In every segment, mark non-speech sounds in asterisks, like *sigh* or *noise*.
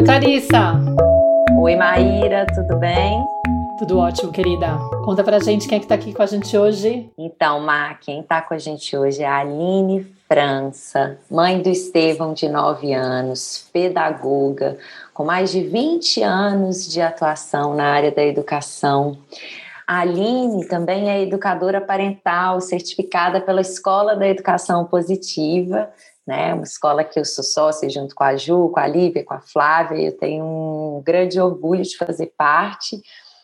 Oi, Clarissa. Oi, Maíra, tudo bem? Tudo ótimo, querida. Conta pra gente quem é que tá aqui com a gente hoje. Então, Má, quem tá com a gente hoje é a Aline França, mãe do Estevão, de 9 anos, pedagoga, com mais de 20 anos de atuação na área da educação. A Aline também é educadora parental, certificada pela Escola da Educação Positiva, né? Uma escola que eu sou sócia junto com a Ju, com a Lívia, com a Flávia. Eu tenho um grande orgulho de fazer parte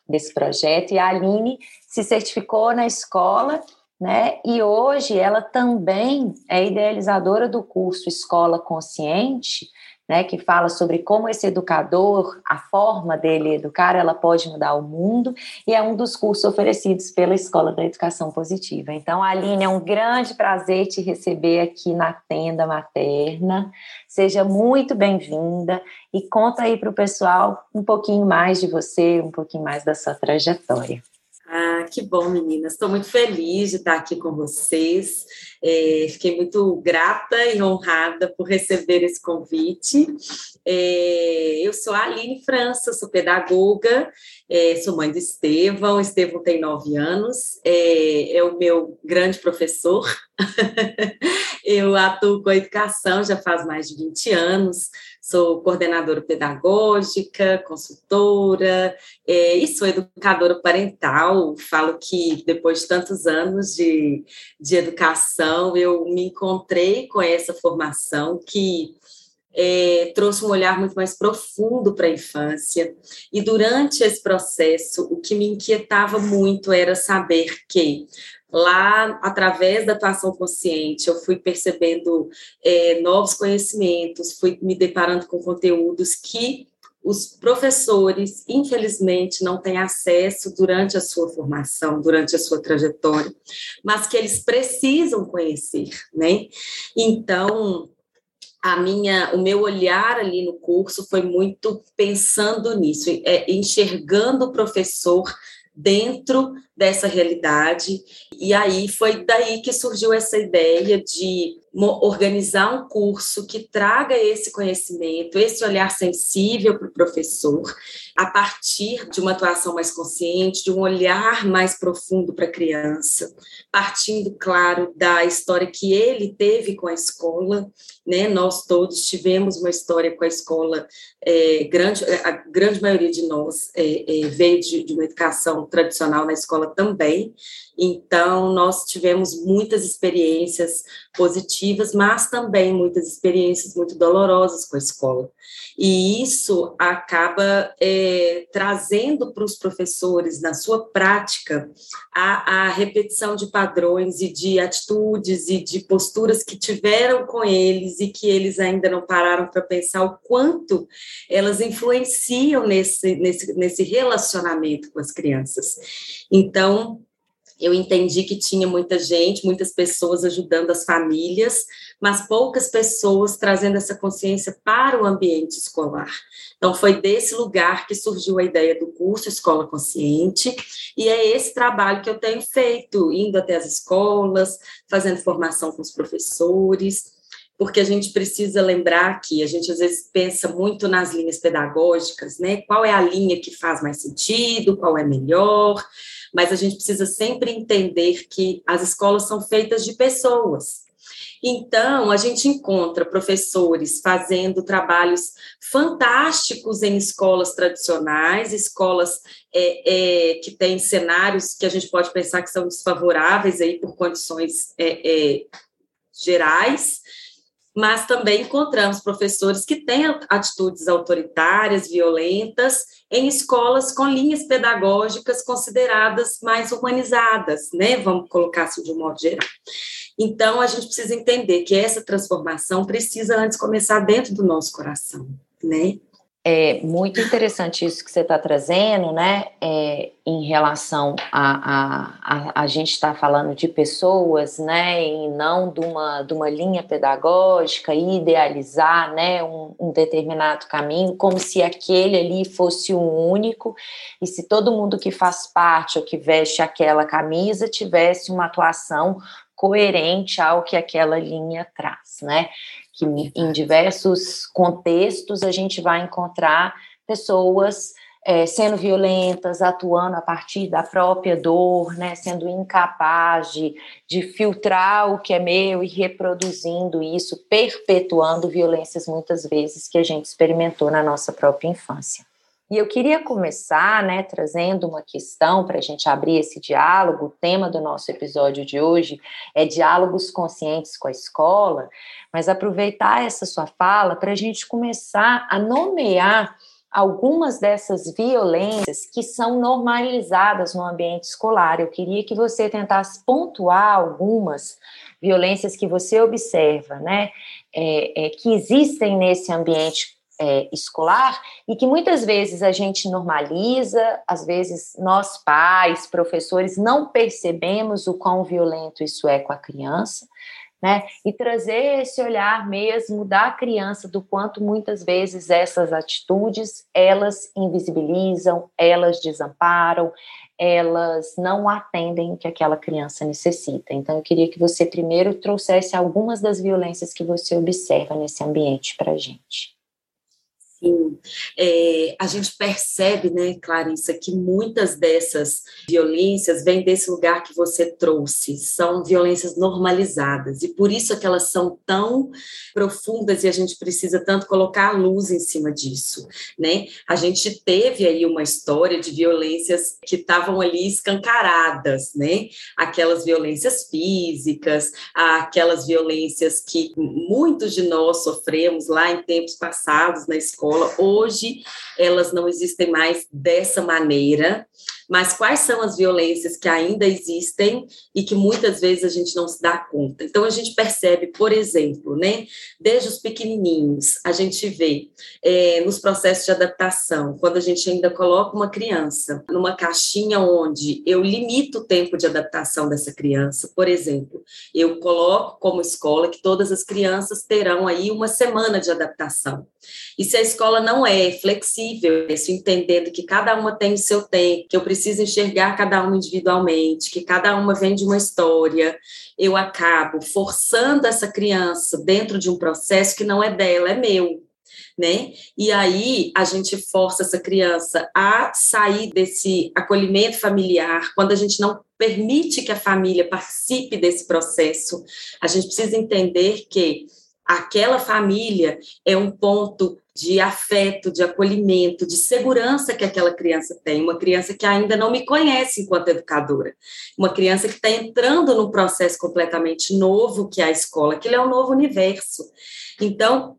desse projeto. E a Aline se certificou na escola, né? E hoje ela também é idealizadora do curso Escola Consciente, né, que fala sobre como esse educador, a forma dele educar, ela pode mudar o mundo, e é um dos cursos oferecidos pela Escola da Educação Positiva. Então, Aline, é um grande prazer te receber aqui na tenda materna. Seja muito bem-vinda e conta aí para o pessoal um pouquinho mais de você, um pouquinho mais da sua trajetória. Ah, que bom, meninas. Estou muito feliz de estar aqui com vocês. É, fiquei muito grata e honrada por receber esse convite. É, eu sou a Aline França, sou pedagoga, é, sou mãe do Estevão. Estevão tem nove anos, é, é o meu grande professor. *laughs* eu atuo com a educação já faz mais de 20 anos sou coordenadora pedagógica, consultora é, e sou educadora parental. Falo que depois de tantos anos de, de educação, eu me encontrei com essa formação que é, trouxe um olhar muito mais profundo para a infância. E durante esse processo, o que me inquietava muito era saber que lá através da atuação consciente, eu fui percebendo é, novos conhecimentos, fui me deparando com conteúdos que os professores, infelizmente, não têm acesso durante a sua formação, durante a sua trajetória, mas que eles precisam conhecer, né? Então, a minha, o meu olhar ali no curso foi muito pensando nisso, é, enxergando o professor dentro dessa realidade. E aí foi daí que surgiu essa ideia de organizar um curso que traga esse conhecimento, esse olhar sensível para o professor, a partir de uma atuação mais consciente, de um olhar mais profundo para a criança, partindo, claro, da história que ele teve com a escola, né? Nós todos tivemos uma história com a escola, é, grande, a grande maioria de nós é, é, veio de, de uma educação tradicional na escola também, então, nós tivemos muitas experiências positivas, mas também muitas experiências muito dolorosas com a escola. E isso acaba é, trazendo para os professores, na sua prática, a, a repetição de padrões e de atitudes e de posturas que tiveram com eles e que eles ainda não pararam para pensar o quanto elas influenciam nesse, nesse, nesse relacionamento com as crianças. Então, eu entendi que tinha muita gente, muitas pessoas ajudando as famílias, mas poucas pessoas trazendo essa consciência para o ambiente escolar. Então, foi desse lugar que surgiu a ideia do curso Escola Consciente, e é esse trabalho que eu tenho feito, indo até as escolas, fazendo formação com os professores, porque a gente precisa lembrar que a gente às vezes pensa muito nas linhas pedagógicas, né? Qual é a linha que faz mais sentido, qual é melhor, mas a gente precisa sempre entender que as escolas são feitas de pessoas. Então, a gente encontra professores fazendo trabalhos fantásticos em escolas tradicionais, escolas é, é, que têm cenários que a gente pode pensar que são desfavoráveis aí por condições é, é gerais, mas também encontramos professores que têm atitudes autoritárias, violentas, em escolas com linhas pedagógicas consideradas mais humanizadas, né? Vamos colocar assim de um modo geral. Então, a gente precisa entender que essa transformação precisa antes começar dentro do nosso coração, né? É muito interessante isso que você está trazendo, né? É, em relação a, a, a, a gente estar tá falando de pessoas, né? E não de uma, de uma linha pedagógica, idealizar, né? Um, um determinado caminho, como se aquele ali fosse o único, e se todo mundo que faz parte ou que veste aquela camisa tivesse uma atuação coerente ao que aquela linha traz, né? Que em diversos contextos a gente vai encontrar pessoas é, sendo violentas, atuando a partir da própria dor, né, sendo incapaz de, de filtrar o que é meu e reproduzindo isso, perpetuando violências muitas vezes que a gente experimentou na nossa própria infância. E eu queria começar, né, trazendo uma questão para a gente abrir esse diálogo. O tema do nosso episódio de hoje é diálogos conscientes com a escola, mas aproveitar essa sua fala para a gente começar a nomear algumas dessas violências que são normalizadas no ambiente escolar. Eu queria que você tentasse pontuar algumas violências que você observa, né, é, é, que existem nesse ambiente é, escolar e que muitas vezes a gente normaliza, às vezes nós pais, professores, não percebemos o quão violento isso é com a criança né? E trazer esse olhar mesmo da criança do quanto muitas vezes essas atitudes elas invisibilizam, elas desamparam, elas não atendem o que aquela criança necessita. Então, eu queria que você primeiro trouxesse algumas das violências que você observa nesse ambiente para a gente. Sim, é, a gente percebe, né, Clarissa, que muitas dessas violências vêm desse lugar que você trouxe, são violências normalizadas, e por isso é que elas são tão profundas e a gente precisa tanto colocar a luz em cima disso, né? A gente teve aí uma história de violências que estavam ali escancaradas, né? Aquelas violências físicas, aquelas violências que muitos de nós sofremos lá em tempos passados na escola, escola. Hoje, elas não existem mais dessa maneira, mas quais são as violências que ainda existem e que muitas vezes a gente não se dá conta. Então a gente percebe, por exemplo, né, desde os pequenininhos, a gente vê é, nos processos de adaptação, quando a gente ainda coloca uma criança numa caixinha onde eu limito o tempo de adaptação dessa criança, por exemplo, eu coloco como escola que todas as crianças terão aí uma semana de adaptação. E se a escola não é flexível, isso entendendo que cada uma tem o seu tempo, que eu preciso enxergar cada uma individualmente, que cada uma vem de uma história, eu acabo forçando essa criança dentro de um processo que não é dela, é meu. Né? E aí a gente força essa criança a sair desse acolhimento familiar, quando a gente não permite que a família participe desse processo, a gente precisa entender que aquela família é um ponto de afeto, de acolhimento, de segurança que aquela criança tem, uma criança que ainda não me conhece enquanto educadora, uma criança que está entrando num processo completamente novo que é a escola, que é um novo universo. Então,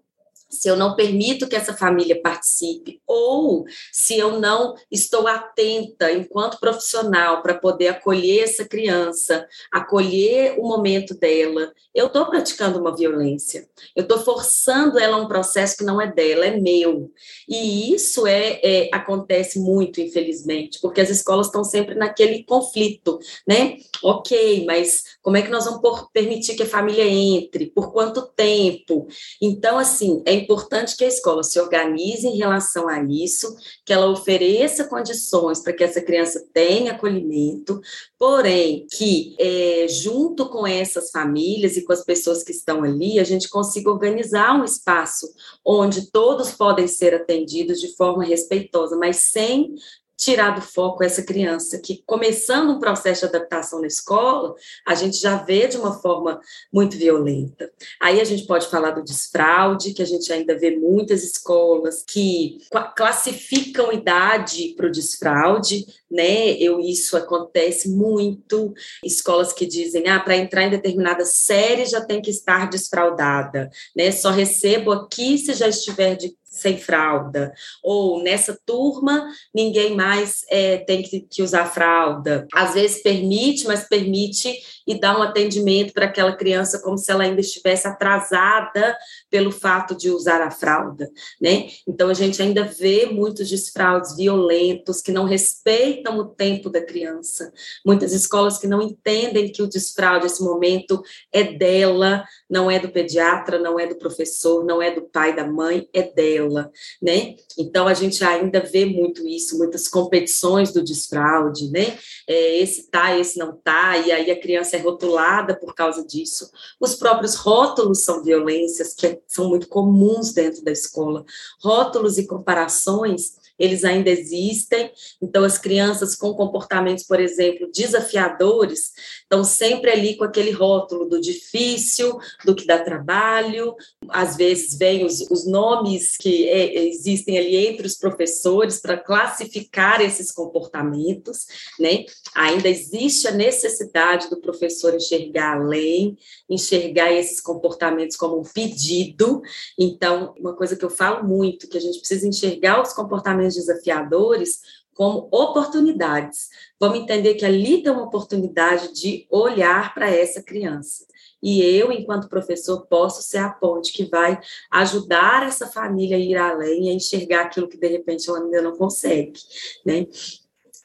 se eu não permito que essa família participe, ou se eu não estou atenta enquanto profissional para poder acolher essa criança, acolher o momento dela, eu estou praticando uma violência, eu estou forçando ela a um processo que não é dela, é meu. E isso é, é acontece muito, infelizmente, porque as escolas estão sempre naquele conflito, né? Ok, mas como é que nós vamos permitir que a família entre? Por quanto tempo? Então, assim, é importante que a escola se organize em relação a isso, que ela ofereça condições para que essa criança tenha acolhimento, porém, que é, junto com essas famílias e com as pessoas que estão ali, a gente consiga organizar um espaço onde todos podem ser atendidos de forma respeitosa, mas sem tirar do foco essa criança que, começando um processo de adaptação na escola, a gente já vê de uma forma muito violenta. Aí a gente pode falar do desfraude, que a gente ainda vê muitas escolas que classificam idade para o desfraude, né? Eu, isso acontece muito. Escolas que dizem, ah, para entrar em determinada série já tem que estar desfraudada, né? Só recebo aqui se já estiver de sem fralda, ou nessa turma ninguém mais é, tem que, que, usar fralda. Às vezes permite, mas permite e dá um atendimento para aquela criança como se ela ainda estivesse atrasada pelo fato de usar a fralda, né? Então a gente ainda vê muitos desfraudes violentos que não respeitam o tempo da criança. Muitas escolas que não entendem que o desfraude, esse momento, é dela, não é do pediatra, não é do professor, não é do pai, da mãe, é dela, né? Então a gente ainda vê muito isso, muitas competições do desfraude, né? É, esse tá, esse não tá, e aí a criança é rotulada por causa disso. Os próprios rótulos são violências que são muito comuns dentro da escola. Rótulos e comparações eles ainda existem. Então, as crianças com comportamentos, por exemplo, desafiadores, estão sempre ali com aquele rótulo do difícil, do que dá trabalho. Às vezes, vêm os, os nomes que é, existem ali entre os professores para classificar esses comportamentos, né? Ainda existe a necessidade do professor enxergar além, enxergar esses comportamentos como um pedido. Então, uma coisa que eu falo muito, que a gente precisa enxergar os comportamentos desafiadores como oportunidades. Vamos entender que ali tem uma oportunidade de olhar para essa criança. E eu, enquanto professor, posso ser a ponte que vai ajudar essa família a ir além e a enxergar aquilo que de repente ela ainda não consegue, né?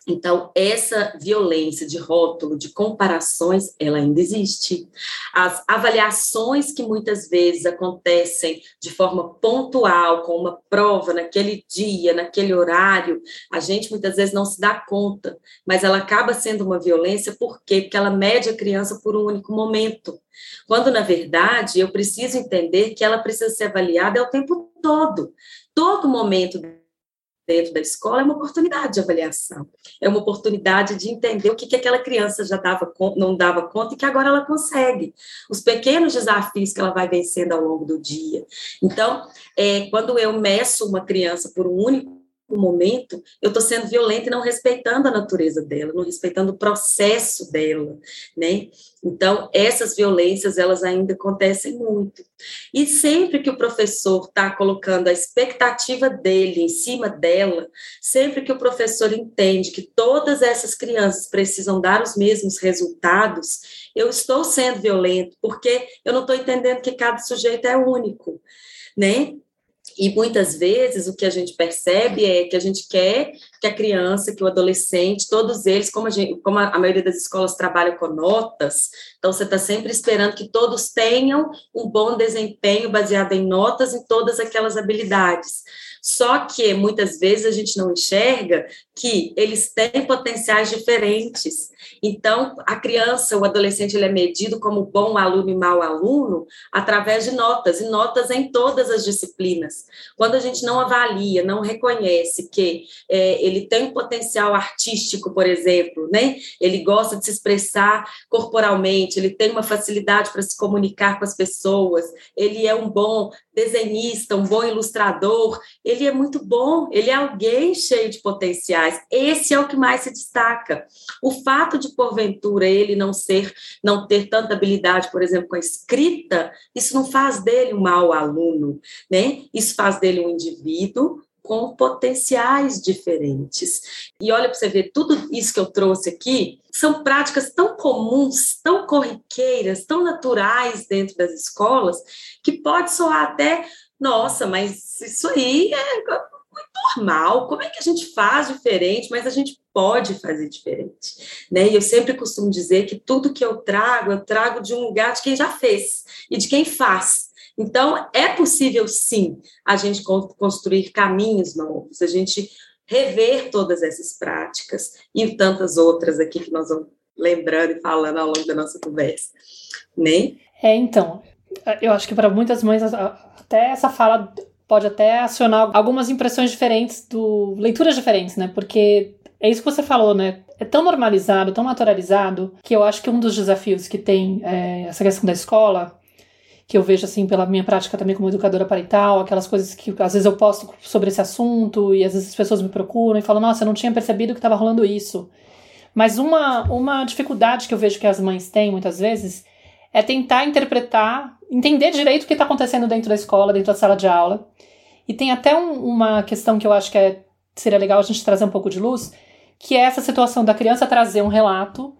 Então, essa violência de rótulo, de comparações, ela ainda existe. As avaliações que muitas vezes acontecem de forma pontual, com uma prova naquele dia, naquele horário, a gente muitas vezes não se dá conta, mas ela acaba sendo uma violência, por quê? Porque ela mede a criança por um único momento. Quando, na verdade, eu preciso entender que ela precisa ser avaliada o tempo todo. Todo momento dentro da escola é uma oportunidade de avaliação, é uma oportunidade de entender o que, que aquela criança já dava, não dava conta e que agora ela consegue, os pequenos desafios que ela vai vencendo ao longo do dia. Então, é, quando eu meço uma criança por um único momento, eu estou sendo violenta e não respeitando a natureza dela, não respeitando o processo dela, né? Então, essas violências, elas ainda acontecem muito. E sempre que o professor está colocando a expectativa dele em cima dela, sempre que o professor entende que todas essas crianças precisam dar os mesmos resultados, eu estou sendo violento, porque eu não estou entendendo que cada sujeito é único, né? E muitas vezes o que a gente percebe é que a gente quer que a criança, que o adolescente, todos eles, como a, gente, como a maioria das escolas trabalha com notas, então você está sempre esperando que todos tenham um bom desempenho baseado em notas em todas aquelas habilidades. Só que muitas vezes a gente não enxerga que eles têm potenciais diferentes. Então, a criança, o adolescente, ele é medido como bom aluno e mau aluno através de notas, e notas em todas as disciplinas. Quando a gente não avalia, não reconhece que é, ele tem um potencial artístico, por exemplo, né? Ele gosta de se expressar corporalmente, ele tem uma facilidade para se comunicar com as pessoas, ele é um bom desenhista, um bom ilustrador, ele é muito bom, ele é alguém cheio de potenciais. Esse é o que mais se destaca. O fato de porventura ele não ser, não ter tanta habilidade, por exemplo, com a escrita, isso não faz dele um mau aluno, né? Isso faz dele um indivíduo com potenciais diferentes. E olha para você ver, tudo isso que eu trouxe aqui são práticas tão comuns, tão corriqueiras, tão naturais dentro das escolas, que pode soar até, nossa, mas isso aí é muito normal, como é que a gente faz diferente, mas a gente pode fazer diferente, né? E eu sempre costumo dizer que tudo que eu trago, eu trago de um lugar de quem já fez e de quem faz. Então, é possível sim a gente construir caminhos novos, a gente rever todas essas práticas e tantas outras aqui que nós vamos lembrando e falando ao longo da nossa conversa, né? É, então, eu acho que para muitas mães até essa fala pode até acionar algumas impressões diferentes, do leituras diferentes, né? Porque é isso que você falou, né? É tão normalizado, tão naturalizado, que eu acho que um dos desafios que tem é, essa questão da escola que eu vejo assim pela minha prática também como educadora parental, aquelas coisas que às vezes eu posto sobre esse assunto e às vezes as pessoas me procuram e falam: "Nossa, eu não tinha percebido que estava rolando isso". Mas uma uma dificuldade que eu vejo que as mães têm muitas vezes é tentar interpretar, entender direito o que está acontecendo dentro da escola, dentro da sala de aula. E tem até um, uma questão que eu acho que é, seria legal a gente trazer um pouco de luz, que é essa situação da criança trazer um relato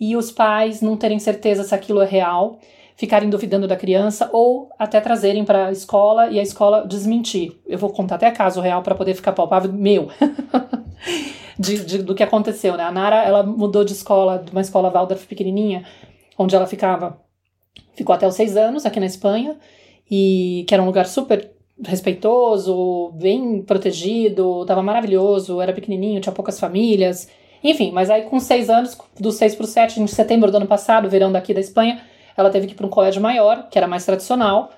e os pais não terem certeza se aquilo é real ficarem duvidando da criança ou até trazerem para a escola e a escola desmentir. Eu vou contar até caso real para poder ficar palpável meu. *laughs* de, de, do que aconteceu, né? A Nara, ela mudou de escola, de uma escola Waldorf pequenininha, onde ela ficava, ficou até os seis anos aqui na Espanha, e que era um lugar super respeitoso, bem protegido, tava maravilhoso, era pequenininho, tinha poucas famílias, Enfim, mas aí com seis anos, dos seis para os sete, em setembro do ano passado, verão daqui da Espanha, ela teve que ir para um colégio maior, que era mais tradicional.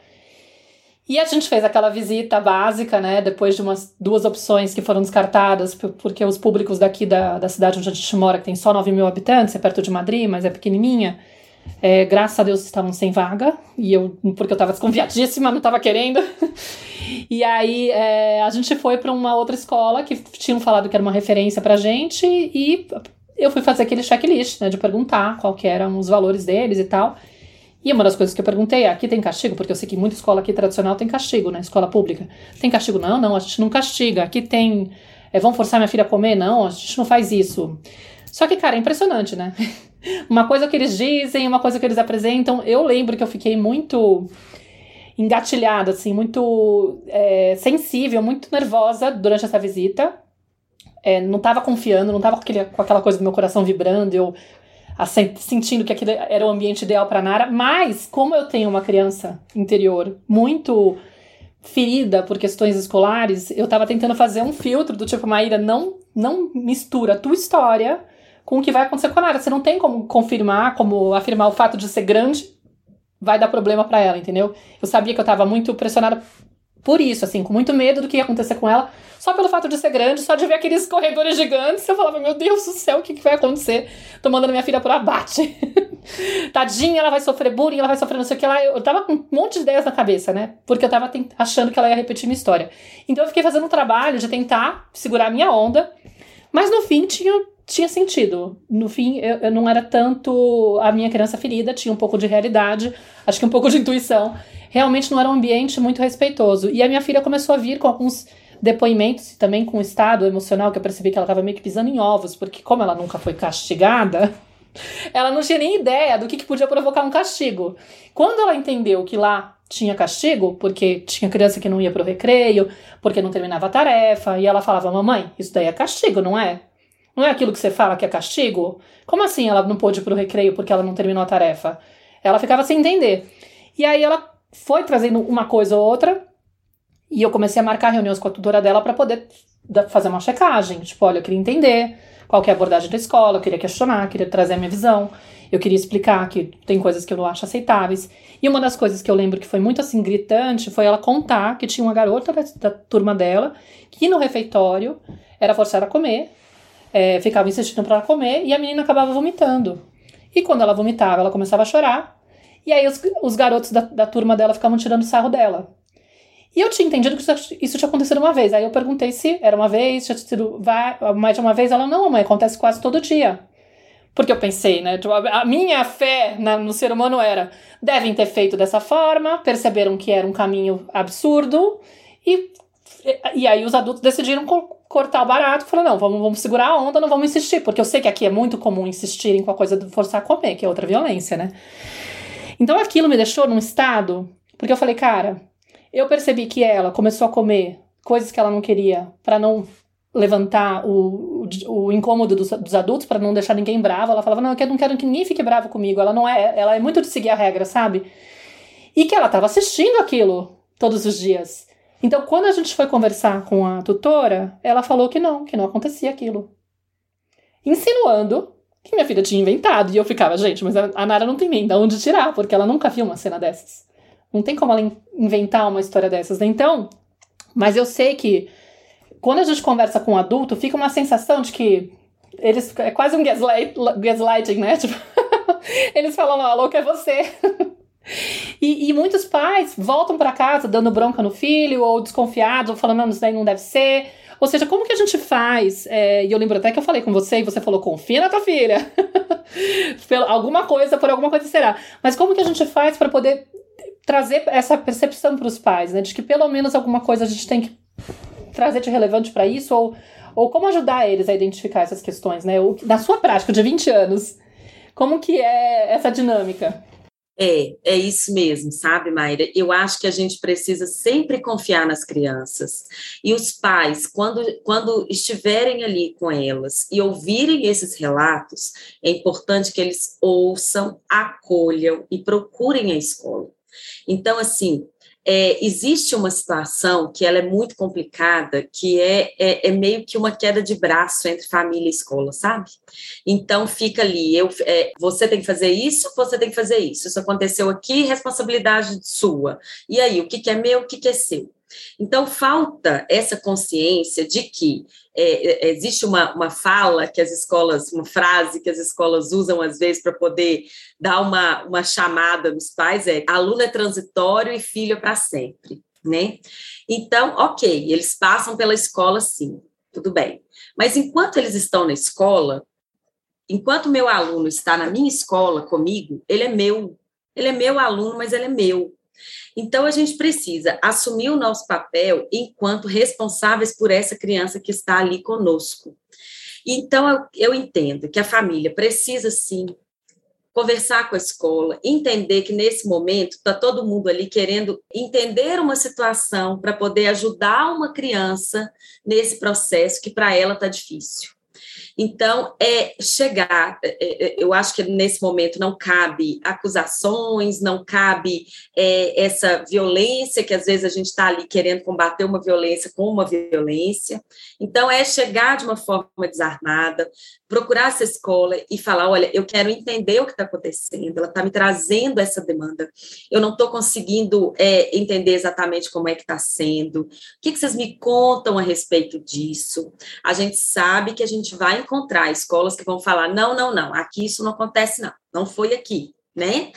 E a gente fez aquela visita básica, né? Depois de umas duas opções que foram descartadas, porque os públicos daqui da, da cidade onde a gente mora, que tem só 9 mil habitantes, é perto de Madrid, mas é pequenininha, é, graças a Deus estavam sem vaga, e eu, porque eu estava desconfiadíssima, não estava querendo. *laughs* e aí é, a gente foi para uma outra escola que tinham falado que era uma referência pra gente, e eu fui fazer aquele checklist, né? De perguntar qual que eram os valores deles e tal. E uma das coisas que eu perguntei é: aqui tem castigo? Porque eu sei que muita escola aqui tradicional tem castigo, né? Escola pública. Tem castigo? Não, não, a gente não castiga. Aqui tem. É, vão forçar minha filha a comer? Não, a gente não faz isso. Só que, cara, é impressionante, né? *laughs* uma coisa que eles dizem, uma coisa que eles apresentam. Eu lembro que eu fiquei muito engatilhada, assim, muito é, sensível, muito nervosa durante essa visita. É, não estava confiando, não estava com, com aquela coisa do meu coração vibrando, eu sentindo que aquele era o ambiente ideal para Nara, mas como eu tenho uma criança interior muito ferida por questões escolares, eu estava tentando fazer um filtro do tipo, Maíra, não, não mistura a tua história com o que vai acontecer com a Nara. Você não tem como confirmar, como afirmar o fato de ser grande vai dar problema para ela, entendeu? Eu sabia que eu estava muito pressionada por isso, assim, com muito medo do que ia acontecer com ela, só pelo fato de ser grande, só de ver aqueles corredores gigantes, eu falava, meu Deus do céu, o que, que vai acontecer? Tô mandando minha filha pro abate. *laughs* Tadinha, ela vai sofrer bullying, ela vai sofrer não sei o que lá. Eu tava com um monte de ideias na cabeça, né? Porque eu tava achando que ela ia repetir minha história. Então eu fiquei fazendo um trabalho de tentar segurar a minha onda, mas no fim tinha tinha sentido. No fim, eu, eu, não era tanto a minha criança ferida, tinha um pouco de realidade, acho que um pouco de intuição realmente não era um ambiente muito respeitoso. E a minha filha começou a vir com alguns depoimentos e também com o estado emocional que eu percebi que ela estava meio que pisando em ovos, porque como ela nunca foi castigada, *laughs* ela não tinha nem ideia do que, que podia provocar um castigo. Quando ela entendeu que lá tinha castigo, porque tinha criança que não ia pro recreio, porque não terminava a tarefa, e ela falava: "Mamãe, isso daí é castigo, não é? Não é aquilo que você fala que é castigo? Como assim ela não pôde ir pro recreio porque ela não terminou a tarefa?" Ela ficava sem entender. E aí ela foi trazendo uma coisa ou outra, e eu comecei a marcar reuniões com a tutora dela para poder fazer uma checagem. Tipo, olha, eu queria entender qual é a abordagem da escola, eu queria questionar, queria trazer a minha visão, eu queria explicar que tem coisas que eu não acho aceitáveis. E uma das coisas que eu lembro que foi muito assim gritante foi ela contar que tinha uma garota da, da turma dela que no refeitório era forçada a comer, é, ficava insistindo para ela comer e a menina acabava vomitando. E quando ela vomitava, ela começava a chorar e aí os, os garotos da, da turma dela ficavam tirando sarro dela. E eu tinha entendido que isso, isso tinha acontecido uma vez. Aí eu perguntei se era uma vez, tinha sido mais de uma vez. Ela, não, mãe, acontece quase todo dia. Porque eu pensei, né? Tipo, a minha fé na, no ser humano era: devem ter feito dessa forma, perceberam que era um caminho absurdo, e, e aí os adultos decidiram cortar o barato. Falaram: não, vamos, vamos segurar a onda, não vamos insistir, porque eu sei que aqui é muito comum insistirem com a coisa de forçar a comer, que é outra violência, né? Então aquilo me deixou num estado, porque eu falei, cara, eu percebi que ela começou a comer coisas que ela não queria para não levantar o, o, o incômodo dos, dos adultos, para não deixar ninguém bravo. Ela falava, não, eu não quero que ninguém fique bravo comigo. Ela não é, ela é muito de seguir a regra, sabe? E que ela estava assistindo aquilo todos os dias. Então, quando a gente foi conversar com a tutora, ela falou que não, que não acontecia aquilo. Insinuando que minha filha tinha inventado. E eu ficava, gente, mas a Nara não tem nem de onde tirar, porque ela nunca viu uma cena dessas. Não tem como ela inventar uma história dessas. Né? Então, mas eu sei que quando a gente conversa com um adulto, fica uma sensação de que eles é quase um gaslight, gaslighting, né? *laughs* Tipo, eles falam, não, a louca é você. *laughs* e, e, muitos pais voltam para casa dando bronca no filho, ou desconfiados, ou falando, não, isso daí não deve ser. Ou seja, como que a gente faz? É, e eu lembro até que eu falei com você e você falou: confia na tua filha. *laughs* alguma coisa, por alguma coisa será. Mas como que a gente faz para poder trazer essa percepção para os pais, né? De que pelo menos alguma coisa a gente tem que trazer de relevante para isso, ou, ou como ajudar eles a identificar essas questões, né? na sua prática de 20 anos, como que é essa dinâmica? É, é isso mesmo, sabe, Mayra? Eu acho que a gente precisa sempre confiar nas crianças. E os pais, quando, quando estiverem ali com elas e ouvirem esses relatos, é importante que eles ouçam, acolham e procurem a escola. Então, assim, é, existe uma situação que ela é muito complicada, que é, é, é, meio que uma queda de braço entre família e escola, sabe? Então fica ali, eu, é, você tem que fazer isso, você tem que fazer isso. Isso aconteceu aqui, responsabilidade sua. E aí, o que, que é meu, o que, que é seu? Então, falta essa consciência de que é, é, existe uma, uma fala que as escolas, uma frase que as escolas usam às vezes para poder dar uma, uma chamada nos pais: é aluno é transitório e filho é para sempre, né? Então, ok, eles passam pela escola sim, tudo bem. Mas enquanto eles estão na escola, enquanto meu aluno está na minha escola comigo, ele é meu. Ele é meu aluno, mas ele é meu. Então, a gente precisa assumir o nosso papel enquanto responsáveis por essa criança que está ali conosco. Então, eu, eu entendo que a família precisa, sim, conversar com a escola, entender que nesse momento está todo mundo ali querendo entender uma situação para poder ajudar uma criança nesse processo que para ela está difícil. Então, é chegar, é, é, é, eu acho que nesse momento não cabe acusações, não cabe é, essa violência, que às vezes a gente está ali querendo combater uma violência com uma violência. Então, é chegar de uma forma desarmada, procurar essa escola e falar: olha, eu quero entender o que está acontecendo, ela está me trazendo essa demanda, eu não estou conseguindo é, entender exatamente como é que está sendo, o que, que vocês me contam a respeito disso? A gente sabe que a gente vai encontrar escolas que vão falar: não, não, não, aqui isso não acontece, não, não foi aqui, né?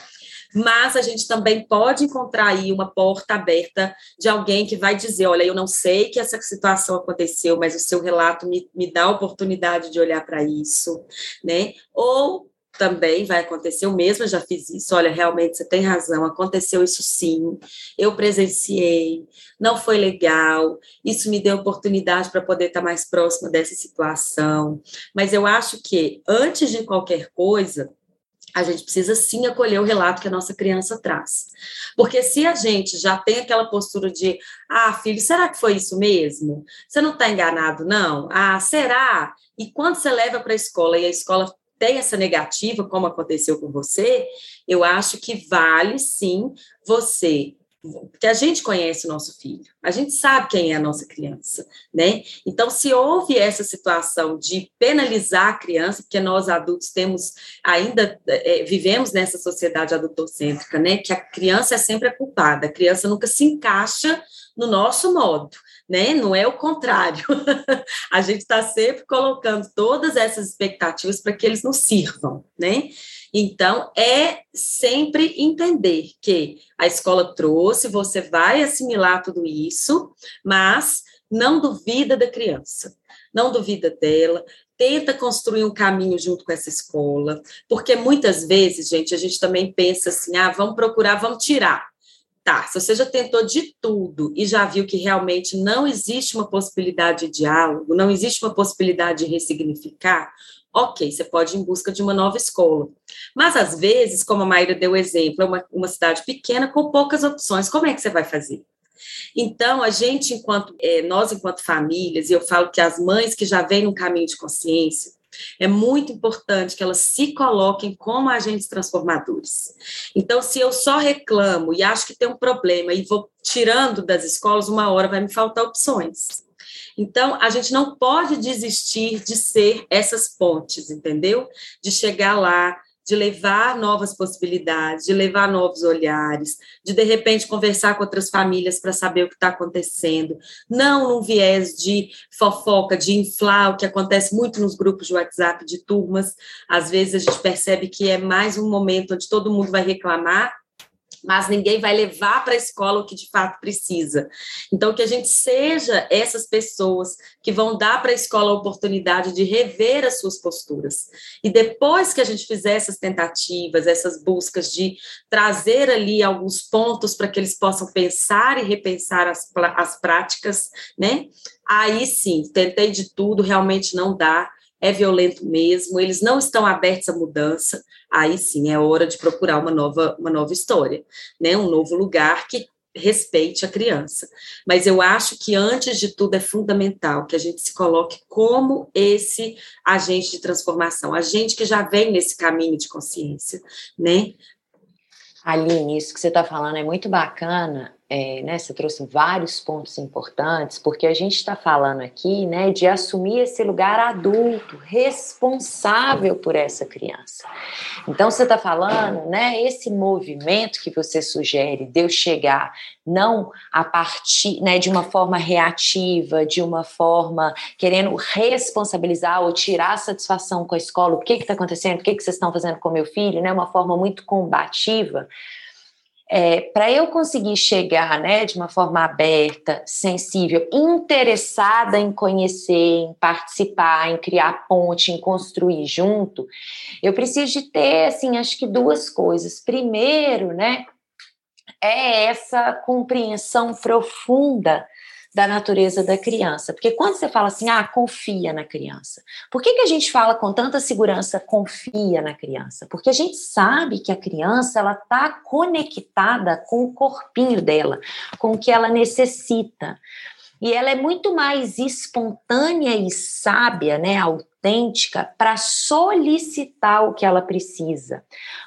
Mas a gente também pode encontrar aí uma porta aberta de alguém que vai dizer: olha, eu não sei que essa situação aconteceu, mas o seu relato me, me dá a oportunidade de olhar para isso, né? Ou também vai acontecer o mesmo, eu já fiz isso, olha, realmente você tem razão, aconteceu isso sim, eu presenciei, não foi legal, isso me deu oportunidade para poder estar mais próxima dessa situação, mas eu acho que antes de qualquer coisa, a gente precisa sim acolher o relato que a nossa criança traz. Porque se a gente já tem aquela postura de, ah, filho, será que foi isso mesmo? Você não está enganado, não? Ah, será? E quando você leva para a escola e a escola tem essa negativa, como aconteceu com você, eu acho que vale sim você porque a gente conhece o nosso filho, a gente sabe quem é a nossa criança, né? Então, se houve essa situação de penalizar a criança, porque nós adultos temos ainda é, vivemos nessa sociedade adultocêntrica, né? Que a criança é sempre a culpada, a criança nunca se encaixa no nosso modo, né? Não é o contrário. *laughs* a gente está sempre colocando todas essas expectativas para que eles nos sirvam, né? Então, é sempre entender que a escola trouxe, você vai assimilar tudo isso, mas não duvida da criança, não duvida dela, tenta construir um caminho junto com essa escola, porque muitas vezes, gente, a gente também pensa assim: ah, vamos procurar, vamos tirar. Tá, se você já tentou de tudo e já viu que realmente não existe uma possibilidade de diálogo, não existe uma possibilidade de ressignificar, ok, você pode ir em busca de uma nova escola. Mas, às vezes, como a Maíra deu exemplo, é uma, uma cidade pequena com poucas opções, como é que você vai fazer? Então, a gente, enquanto é, nós, enquanto famílias, e eu falo que as mães que já vêm no caminho de consciência, é muito importante que elas se coloquem como agentes transformadores. Então, se eu só reclamo e acho que tem um problema e vou tirando das escolas, uma hora vai me faltar opções. Então, a gente não pode desistir de ser essas pontes, entendeu? De chegar lá, de levar novas possibilidades, de levar novos olhares, de de repente conversar com outras famílias para saber o que está acontecendo, não num viés de fofoca, de inflar, o que acontece muito nos grupos de WhatsApp de turmas. Às vezes a gente percebe que é mais um momento onde todo mundo vai reclamar mas ninguém vai levar para a escola o que de fato precisa. Então, que a gente seja essas pessoas que vão dar para a escola a oportunidade de rever as suas posturas. E depois que a gente fizer essas tentativas, essas buscas de trazer ali alguns pontos para que eles possam pensar e repensar as, as práticas, né? Aí sim, tentei de tudo, realmente não dá é violento mesmo, eles não estão abertos à mudança, aí sim é hora de procurar uma nova, uma nova história, né? um novo lugar que respeite a criança. Mas eu acho que, antes de tudo, é fundamental que a gente se coloque como esse agente de transformação, a gente que já vem nesse caminho de consciência, né? Aline, isso que você está falando é muito bacana, é, né, você trouxe vários pontos importantes, porque a gente está falando aqui né, de assumir esse lugar adulto, responsável por essa criança. Então, você está falando, né, esse movimento que você sugere de eu chegar não a partir né, de uma forma reativa, de uma forma querendo responsabilizar ou tirar satisfação com a escola, o que está acontecendo, o que, que vocês estão fazendo com meu filho, né, uma forma muito combativa é, para eu conseguir chegar né, de uma forma aberta, sensível, interessada em conhecer, em participar, em criar ponte, em construir junto, eu preciso de ter, assim, acho que duas coisas. Primeiro, né, é essa compreensão profunda da natureza da criança. Porque quando você fala assim, ah, confia na criança. Por que, que a gente fala com tanta segurança, confia na criança? Porque a gente sabe que a criança, ela está conectada com o corpinho dela, com o que ela necessita. E ela é muito mais espontânea e sábia, né, autêntica, para solicitar o que ela precisa.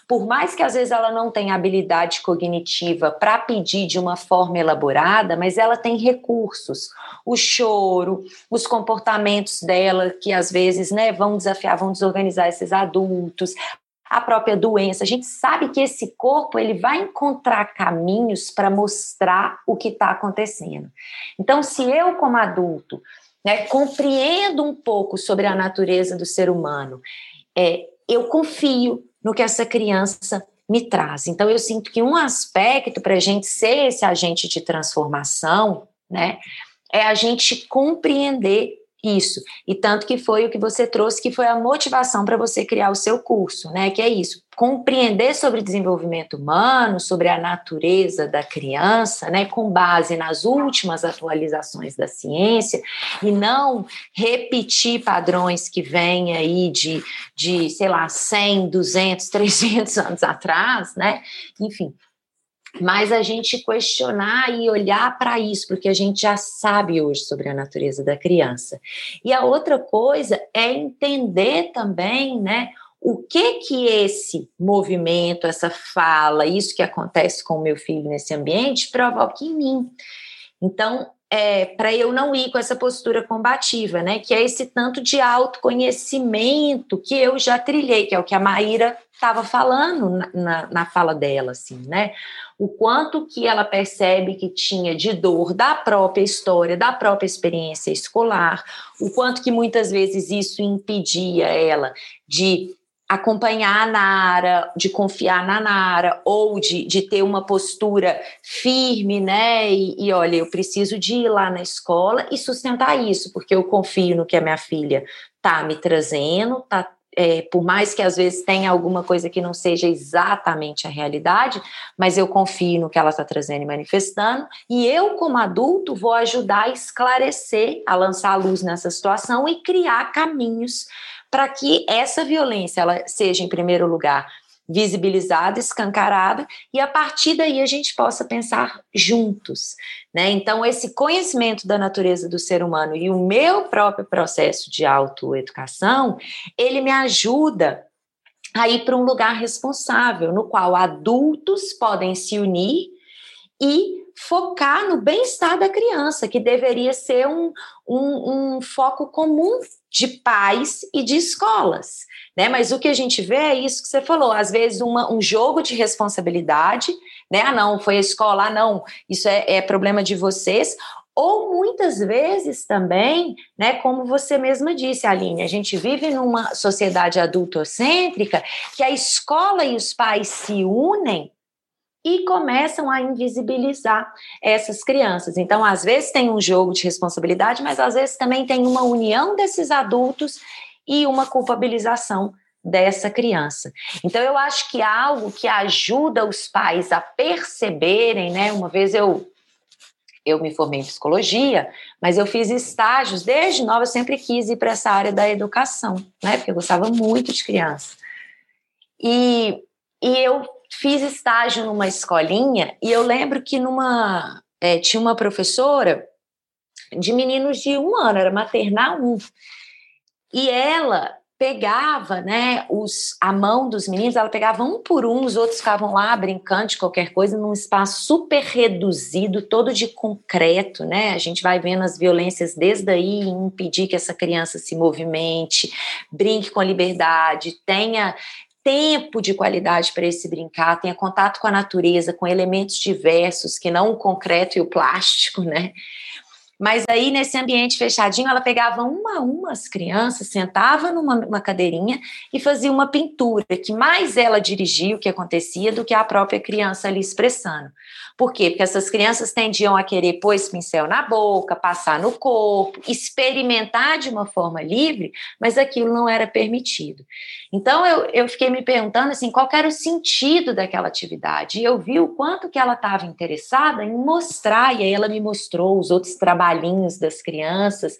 Por mais que às vezes ela não tenha habilidade cognitiva para pedir de uma forma elaborada, mas ela tem recursos. O choro, os comportamentos dela, que às vezes né, vão desafiar, vão desorganizar esses adultos, a própria doença. A gente sabe que esse corpo ele vai encontrar caminhos para mostrar o que está acontecendo. Então, se eu, como adulto, né, compreendo um pouco sobre a natureza do ser humano, é, eu confio no que essa criança me traz. Então, eu sinto que um aspecto para a gente ser esse agente de transformação, né, é a gente compreender isso. E tanto que foi o que você trouxe, que foi a motivação para você criar o seu curso, né? Que é isso, compreender sobre desenvolvimento humano, sobre a natureza da criança, né, com base nas últimas atualizações da ciência e não repetir padrões que vêm aí de, de sei lá, 100, 200, 300 anos atrás, né? Enfim, mas a gente questionar e olhar para isso, porque a gente já sabe hoje sobre a natureza da criança. E a outra coisa é entender também, né, o que que esse movimento, essa fala, isso que acontece com o meu filho nesse ambiente provoca em mim. Então, é, para eu não ir com essa postura combativa, né? Que é esse tanto de autoconhecimento que eu já trilhei, que é o que a Maíra estava falando na, na, na, fala dela, assim, né? O quanto que ela percebe que tinha de dor da própria história, da própria experiência escolar, o quanto que muitas vezes isso impedia ela de acompanhar a Nara, de confiar na Nara, ou de, de ter uma postura firme, né? E, e, olha, eu preciso de ir lá na escola e sustentar isso, porque eu confio no que a minha filha tá me trazendo, tá. É, por mais que às vezes tenha alguma coisa que não seja exatamente a realidade, mas eu confio no que ela está trazendo e manifestando, e eu, como adulto, vou ajudar a esclarecer, a lançar a luz nessa situação e criar caminhos para que essa violência ela seja, em primeiro lugar, visibilizada, escancarada, e a partir daí a gente possa pensar juntos. Né? Então, esse conhecimento da natureza do ser humano e o meu próprio processo de autoeducação, ele me ajuda a ir para um lugar responsável, no qual adultos podem se unir e focar no bem-estar da criança, que deveria ser um, um, um foco comum de pais e de escolas. Né? Mas o que a gente vê é isso que você falou, às vezes uma, um jogo de responsabilidade, né? Ah, não, foi a escola, ah, não, isso é, é problema de vocês, ou muitas vezes também, né, como você mesma disse, Aline, a gente vive numa sociedade adultocêntrica que a escola e os pais se unem e começam a invisibilizar essas crianças. Então, às vezes tem um jogo de responsabilidade, mas às vezes também tem uma união desses adultos e uma culpabilização dessa criança. Então, eu acho que algo que ajuda os pais a perceberem, né? Uma vez eu eu me formei em psicologia, mas eu fiz estágios desde nova, eu sempre quis ir para essa área da educação, né? Porque eu gostava muito de criança. E, e eu fiz estágio numa escolinha e eu lembro que numa é, tinha uma professora de meninos de um ano, era maternal um. E ela pegava, né, os, a mão dos meninos, ela pegava um por um, os outros ficavam lá brincando de qualquer coisa, num espaço super reduzido, todo de concreto, né? A gente vai vendo as violências desde aí, impedir que essa criança se movimente, brinque com a liberdade, tenha tempo de qualidade para esse brincar, tenha contato com a natureza, com elementos diversos, que não o concreto e o plástico, né? Mas aí, nesse ambiente fechadinho, ela pegava uma a uma as crianças, sentava numa cadeirinha e fazia uma pintura, que mais ela dirigia o que acontecia do que a própria criança ali expressando. Por quê? Porque essas crianças tendiam a querer pôr esse pincel na boca, passar no corpo, experimentar de uma forma livre, mas aquilo não era permitido. Então eu, eu fiquei me perguntando assim, qual era o sentido daquela atividade? E eu vi o quanto que ela estava interessada em mostrar, e aí ela me mostrou os outros trabalhinhos das crianças,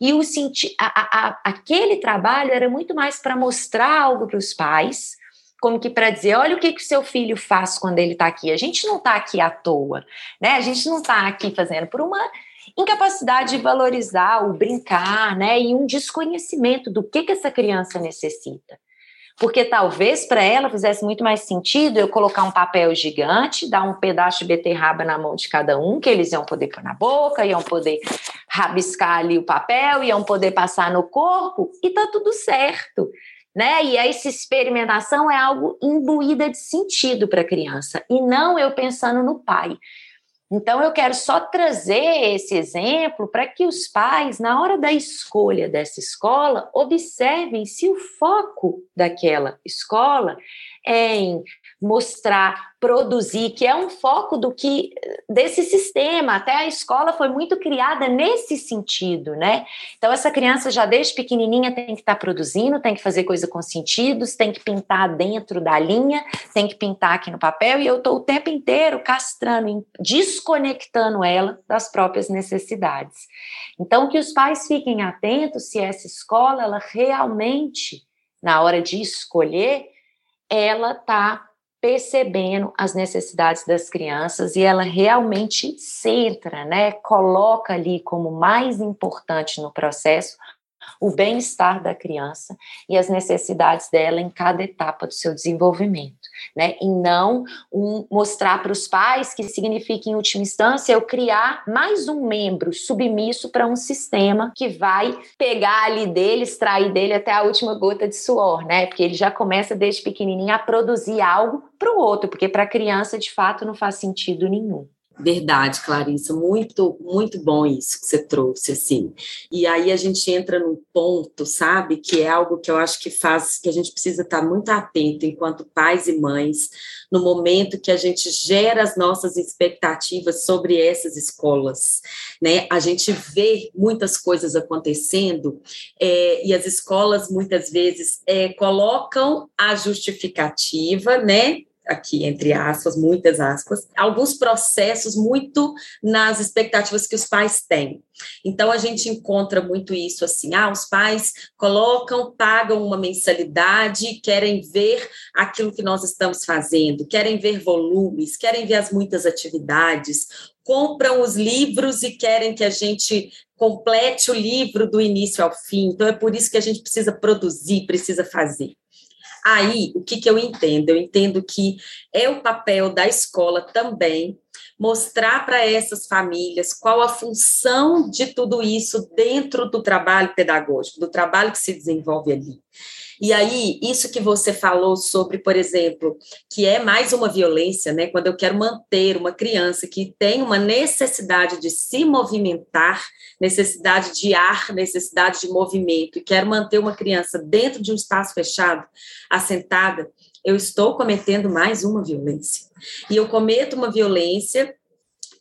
e o senti a, a, aquele trabalho era muito mais para mostrar algo para os pais como que para dizer, olha o que que o seu filho faz quando ele está aqui. A gente não está aqui à toa, né? A gente não está aqui fazendo por uma incapacidade de valorizar o brincar, né? E um desconhecimento do que que essa criança necessita. Porque talvez para ela fizesse muito mais sentido eu colocar um papel gigante, dar um pedaço de beterraba na mão de cada um, que eles iam poder pôr na boca, iam poder rabiscar ali o papel, iam poder passar no corpo, e tá tudo certo né? E essa experimentação é algo imbuída de sentido para a criança, e não eu pensando no pai. Então, eu quero só trazer esse exemplo para que os pais, na hora da escolha dessa escola, observem se o foco daquela escola é em mostrar, produzir, que é um foco do que desse sistema. Até a escola foi muito criada nesse sentido, né? Então essa criança já desde pequenininha tem que estar tá produzindo, tem que fazer coisa com sentidos, tem que pintar dentro da linha, tem que pintar aqui no papel e eu estou o tempo inteiro castrando, desconectando ela das próprias necessidades. Então que os pais fiquem atentos se essa escola ela realmente na hora de escolher ela está percebendo as necessidades das crianças e ela realmente centra, né, coloca ali como mais importante no processo o bem-estar da criança e as necessidades dela em cada etapa do seu desenvolvimento, né? E não um, mostrar para os pais que significa, em última instância, eu criar mais um membro submisso para um sistema que vai pegar ali dele, extrair dele até a última gota de suor, né? Porque ele já começa desde pequenininho a produzir algo para o outro, porque para a criança, de fato, não faz sentido nenhum. Verdade, Clarissa, muito, muito bom isso que você trouxe, assim. E aí a gente entra num ponto, sabe, que é algo que eu acho que faz, que a gente precisa estar muito atento enquanto pais e mães, no momento que a gente gera as nossas expectativas sobre essas escolas, né? A gente vê muitas coisas acontecendo é, e as escolas muitas vezes é, colocam a justificativa, né? Aqui entre aspas, muitas aspas, alguns processos muito nas expectativas que os pais têm. Então a gente encontra muito isso assim, ah, os pais colocam, pagam uma mensalidade, querem ver aquilo que nós estamos fazendo, querem ver volumes, querem ver as muitas atividades, compram os livros e querem que a gente complete o livro do início ao fim. Então é por isso que a gente precisa produzir, precisa fazer. Aí, o que, que eu entendo? Eu entendo que é o papel da escola também mostrar para essas famílias qual a função de tudo isso dentro do trabalho pedagógico, do trabalho que se desenvolve ali. E aí, isso que você falou sobre, por exemplo, que é mais uma violência, né? Quando eu quero manter uma criança que tem uma necessidade de se movimentar, necessidade de ar, necessidade de movimento, e quero manter uma criança dentro de um espaço fechado, assentada, eu estou cometendo mais uma violência. E eu cometo uma violência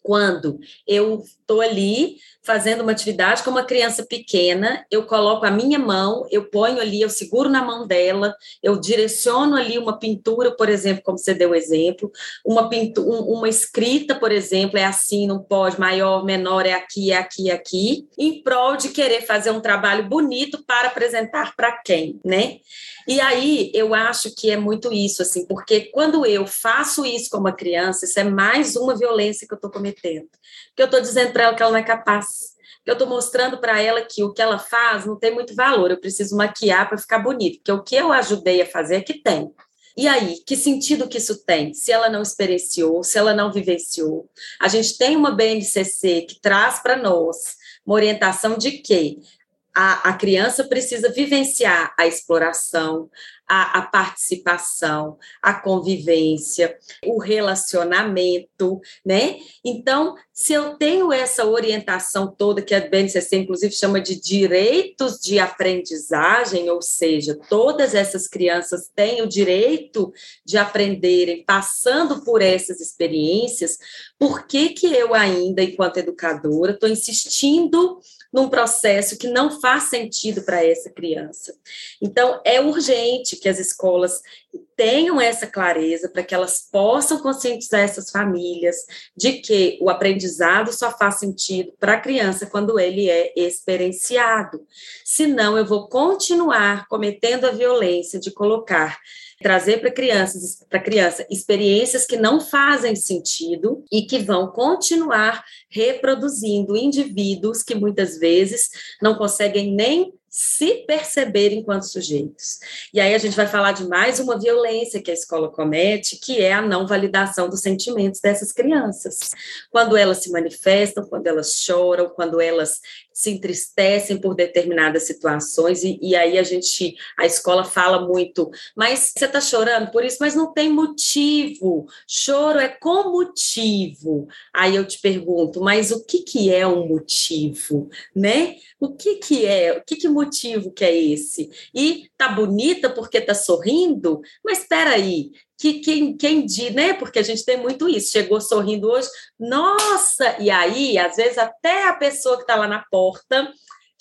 quando eu estou ali fazendo uma atividade com uma criança pequena, eu coloco a minha mão, eu ponho ali, eu seguro na mão dela, eu direciono ali uma pintura, por exemplo, como você deu exemplo, uma pintura, uma escrita, por exemplo, é assim, não pode, maior, menor, é aqui, é aqui, é aqui, em prol de querer fazer um trabalho bonito para apresentar para quem, né? E aí eu acho que é muito isso, assim, porque quando eu faço isso com uma criança, isso é mais uma violência que eu estou cometendo. Porque eu estou dizendo para ela que ela não é capaz. que eu estou mostrando para ela que o que ela faz não tem muito valor, eu preciso maquiar para ficar bonito, porque o que eu ajudei a fazer é que tem. E aí, que sentido que isso tem? Se ela não experienciou, se ela não vivenciou. A gente tem uma BNCC que traz para nós uma orientação de que a, a criança precisa vivenciar a exploração, a, a, participação, a convivência, o relacionamento, né? Então, se eu tenho essa orientação toda, que a BNCC inclusive chama de direitos de aprendizagem, ou seja, todas essas crianças têm o direito de aprenderem passando por essas experiências, por que, que eu ainda, enquanto educadora, estou insistindo num processo que não faz sentido para essa criança. Então, é urgente que as escolas tenham essa clareza para que elas possam conscientizar essas famílias de que o aprendizado só faz sentido para a criança quando ele é experienciado. Senão, eu vou continuar cometendo a violência de colocar trazer para crianças, para criança, experiências que não fazem sentido e que vão continuar reproduzindo indivíduos que muitas vezes não conseguem nem se perceber enquanto sujeitos. E aí a gente vai falar de mais uma violência que a escola comete, que é a não validação dos sentimentos dessas crianças. Quando elas se manifestam, quando elas choram, quando elas se entristecem por determinadas situações, e, e aí a gente, a escola fala muito, mas você está chorando por isso, mas não tem motivo. Choro é com motivo. Aí eu te pergunto, mas o que, que é um motivo, né? O que, que é? O que, que motivo que é esse? E tá bonita porque tá sorrindo? Mas espera aí, que quem, quem diz, né? Porque a gente tem muito isso. Chegou sorrindo hoje, nossa! E aí, às vezes, até a pessoa que está lá na porta,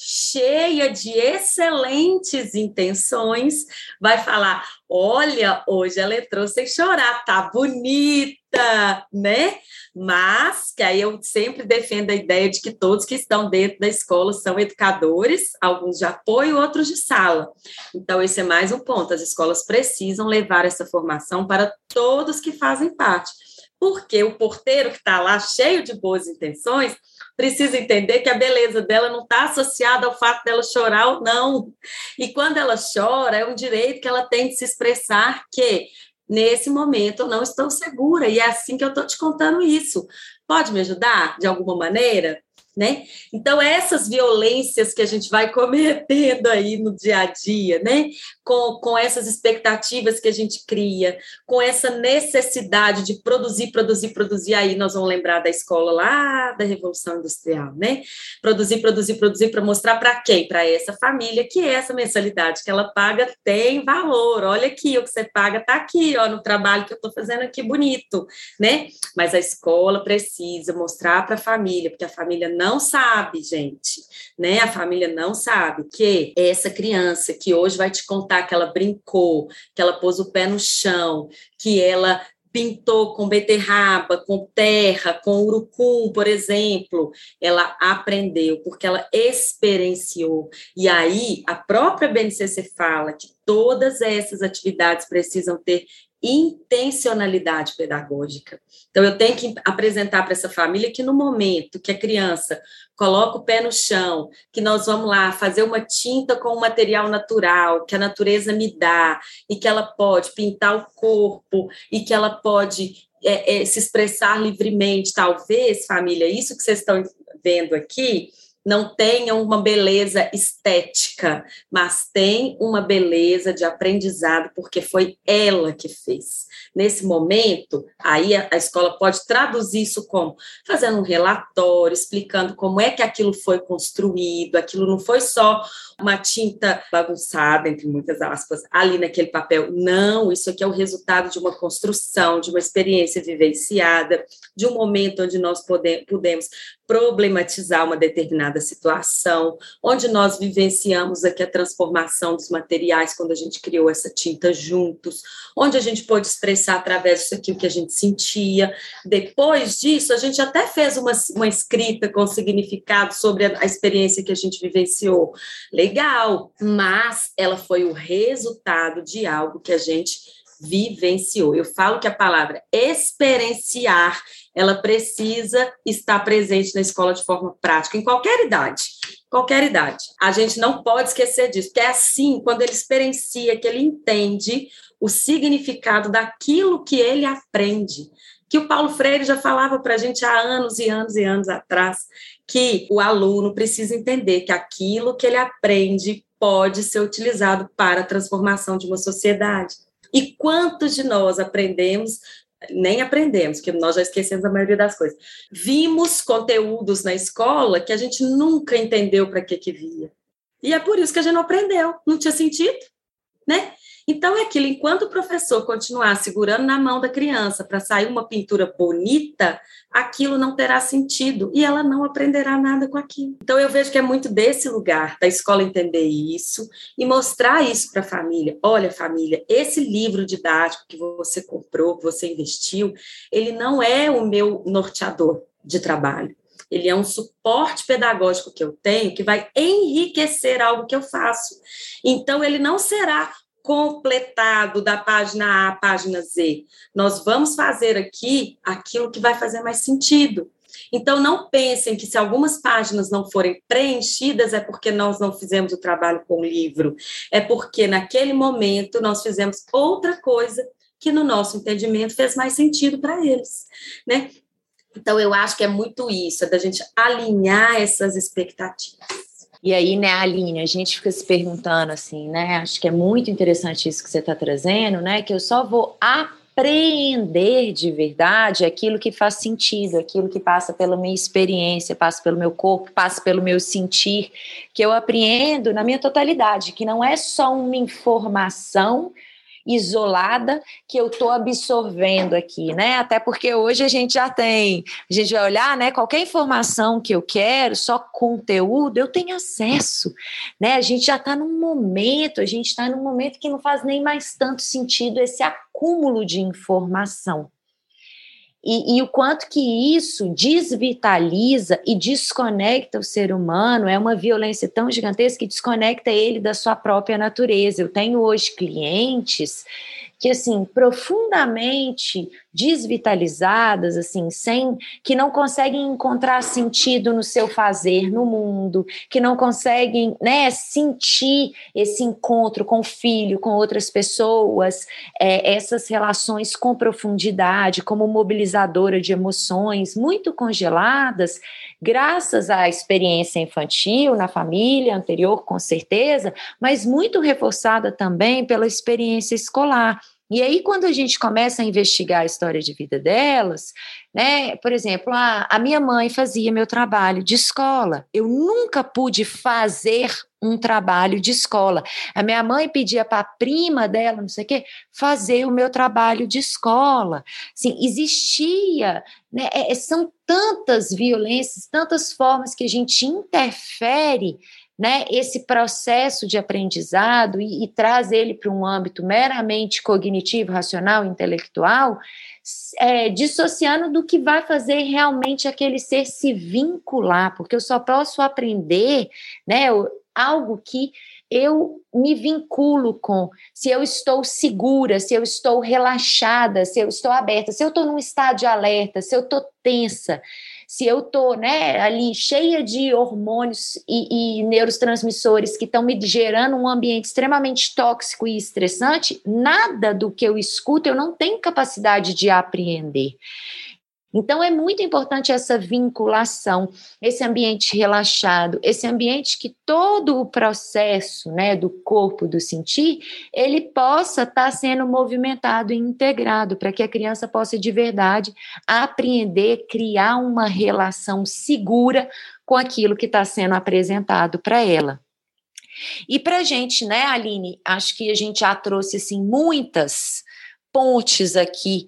cheia de excelentes intenções, vai falar: olha, hoje ela entrou sem chorar, tá bonita, né? Mas que aí eu sempre defendo a ideia de que todos que estão dentro da escola são educadores, alguns de apoio, outros de sala. Então, esse é mais um ponto. As escolas precisam levar essa formação para todos que fazem parte. Porque o porteiro que está lá cheio de boas intenções precisa entender que a beleza dela não está associada ao fato dela chorar ou não. E quando ela chora, é um direito que ela tem de se expressar que nesse momento eu não estou segura, e é assim que eu estou te contando isso. Pode me ajudar de alguma maneira? né? Então, essas violências que a gente vai *laughs* cometendo aí no dia a dia, né? Com, com essas expectativas que a gente cria, com essa necessidade de produzir, produzir, produzir, aí nós vamos lembrar da escola lá da Revolução Industrial, né? Produzir, produzir, produzir para mostrar para quem? Para essa família que essa mensalidade que ela paga tem valor. Olha aqui, o que você paga está aqui, ó, no trabalho que eu estou fazendo aqui bonito, né? Mas a escola precisa mostrar para a família, porque a família não sabe, gente, né? A família não sabe que essa criança que hoje vai te contar que ela brincou, que ela pôs o pé no chão, que ela pintou com beterraba, com terra, com urucum, por exemplo, ela aprendeu porque ela experienciou. E aí a própria BNCC fala que todas essas atividades precisam ter intencionalidade pedagógica. Então, eu tenho que apresentar para essa família que no momento que a criança coloca o pé no chão, que nós vamos lá fazer uma tinta com um material natural, que a natureza me dá, e que ela pode pintar o corpo, e que ela pode é, é, se expressar livremente, talvez, família, isso que vocês estão vendo aqui, não tenham uma beleza estética, mas tem uma beleza de aprendizado, porque foi ela que fez. Nesse momento, aí a, escola pode traduzir isso como fazendo um relatório, explicando como é que aquilo foi construído, aquilo não foi só uma tinta bagunçada, entre muitas aspas, ali naquele papel. Não, isso aqui é o resultado de uma construção, de uma experiência vivenciada, de um momento onde nós pode, pudemos problematizar uma determinada situação, onde nós vivenciamos aqui a transformação dos materiais quando a gente criou essa tinta juntos, onde a gente pôde expressar através disso aqui o que a gente sentia. Depois disso, a gente até fez uma, uma escrita com significado sobre a, a experiência que a gente vivenciou. Legal, mas ela foi o resultado de algo que a gente vivenciou. Eu falo que a palavra experienciar ela precisa estar presente na escola de forma prática, em qualquer idade. Qualquer idade. A gente não pode esquecer disso, porque é assim, quando ele experiencia, que ele entende o significado daquilo que ele aprende que o Paulo Freire já falava para a gente há anos e anos e anos atrás, que o aluno precisa entender que aquilo que ele aprende pode ser utilizado para a transformação de uma sociedade. E quantos de nós aprendemos, nem aprendemos, porque nós já esquecemos a maioria das coisas. Vimos conteúdos na escola que a gente nunca entendeu para que que via. E é por isso que a gente não aprendeu, não tinha sentido, né? Então, é aquilo, enquanto o professor continuar segurando na mão da criança para sair uma pintura bonita, aquilo não terá sentido e ela não aprenderá nada com aquilo. Então, eu vejo que é muito desse lugar, da escola entender isso e mostrar isso para a família. Olha, família, esse livro didático que você comprou, que você investiu, ele não é o meu norteador de trabalho ele é um suporte pedagógico que eu tenho que vai enriquecer algo que eu faço. Então, ele não será completado da página A à página Z. Nós vamos fazer aqui aquilo que vai fazer mais sentido. Então, não pensem que se algumas páginas não forem preenchidas é porque nós não fizemos o trabalho com o livro, é porque naquele momento nós fizemos outra coisa que no nosso entendimento fez mais sentido para eles, né? Então, eu acho que é muito isso, é da gente alinhar essas expectativas. E aí, né, Aline, a gente fica se perguntando assim, né? Acho que é muito interessante isso que você está trazendo, né? Que eu só vou apreender de verdade aquilo que faz sentido, aquilo que passa pela minha experiência, passa pelo meu corpo, passa pelo meu sentir, que eu apreendo na minha totalidade, que não é só uma informação isolada que eu estou absorvendo aqui, né? Até porque hoje a gente já tem, a gente vai olhar, né? Qualquer informação que eu quero, só conteúdo, eu tenho acesso, né? A gente já está num momento, a gente está num momento que não faz nem mais tanto sentido esse acúmulo de informação. E, e, o quanto que isso desvitaliza e desconecta o ser humano é uma violência tão gigantesca que desconecta ele da sua própria natureza. Eu tenho hoje clientes que assim profundamente desvitalizadas, assim, sem que não conseguem encontrar sentido no seu fazer no mundo, que não conseguem, né, sentir esse encontro com o filho, com outras pessoas, é, essas relações com profundidade, como mobilizadora de emoções, muito congeladas, graças à experiência infantil na família anterior, com certeza, mas muito reforçada também pela experiência escolar. E aí, quando a gente começa a investigar a história de vida delas, né? Por exemplo, a, a minha mãe fazia meu trabalho de escola. Eu nunca pude fazer um trabalho de escola. A minha mãe pedia para a prima dela, não sei o quê, fazer o meu trabalho de escola. Assim, existia, né? É, são tantas violências, tantas formas que a gente interfere né, esse processo de aprendizado e, e traz ele para um âmbito meramente cognitivo, racional, intelectual, é, dissociando do que vai fazer realmente aquele ser se vincular, porque eu só posso aprender né, algo que eu me vinculo com, se eu estou segura, se eu estou relaxada, se eu estou aberta, se eu estou num estado de alerta, se eu estou tensa se eu estou né, ali cheia de hormônios e, e neurotransmissores que estão me gerando um ambiente extremamente tóxico e estressante, nada do que eu escuto eu não tenho capacidade de apreender. Então, é muito importante essa vinculação, esse ambiente relaxado, esse ambiente que todo o processo né, do corpo, do sentir, ele possa estar tá sendo movimentado e integrado, para que a criança possa de verdade apreender, criar uma relação segura com aquilo que está sendo apresentado para ela. E para a gente, né, Aline, acho que a gente já trouxe assim, muitas pontes aqui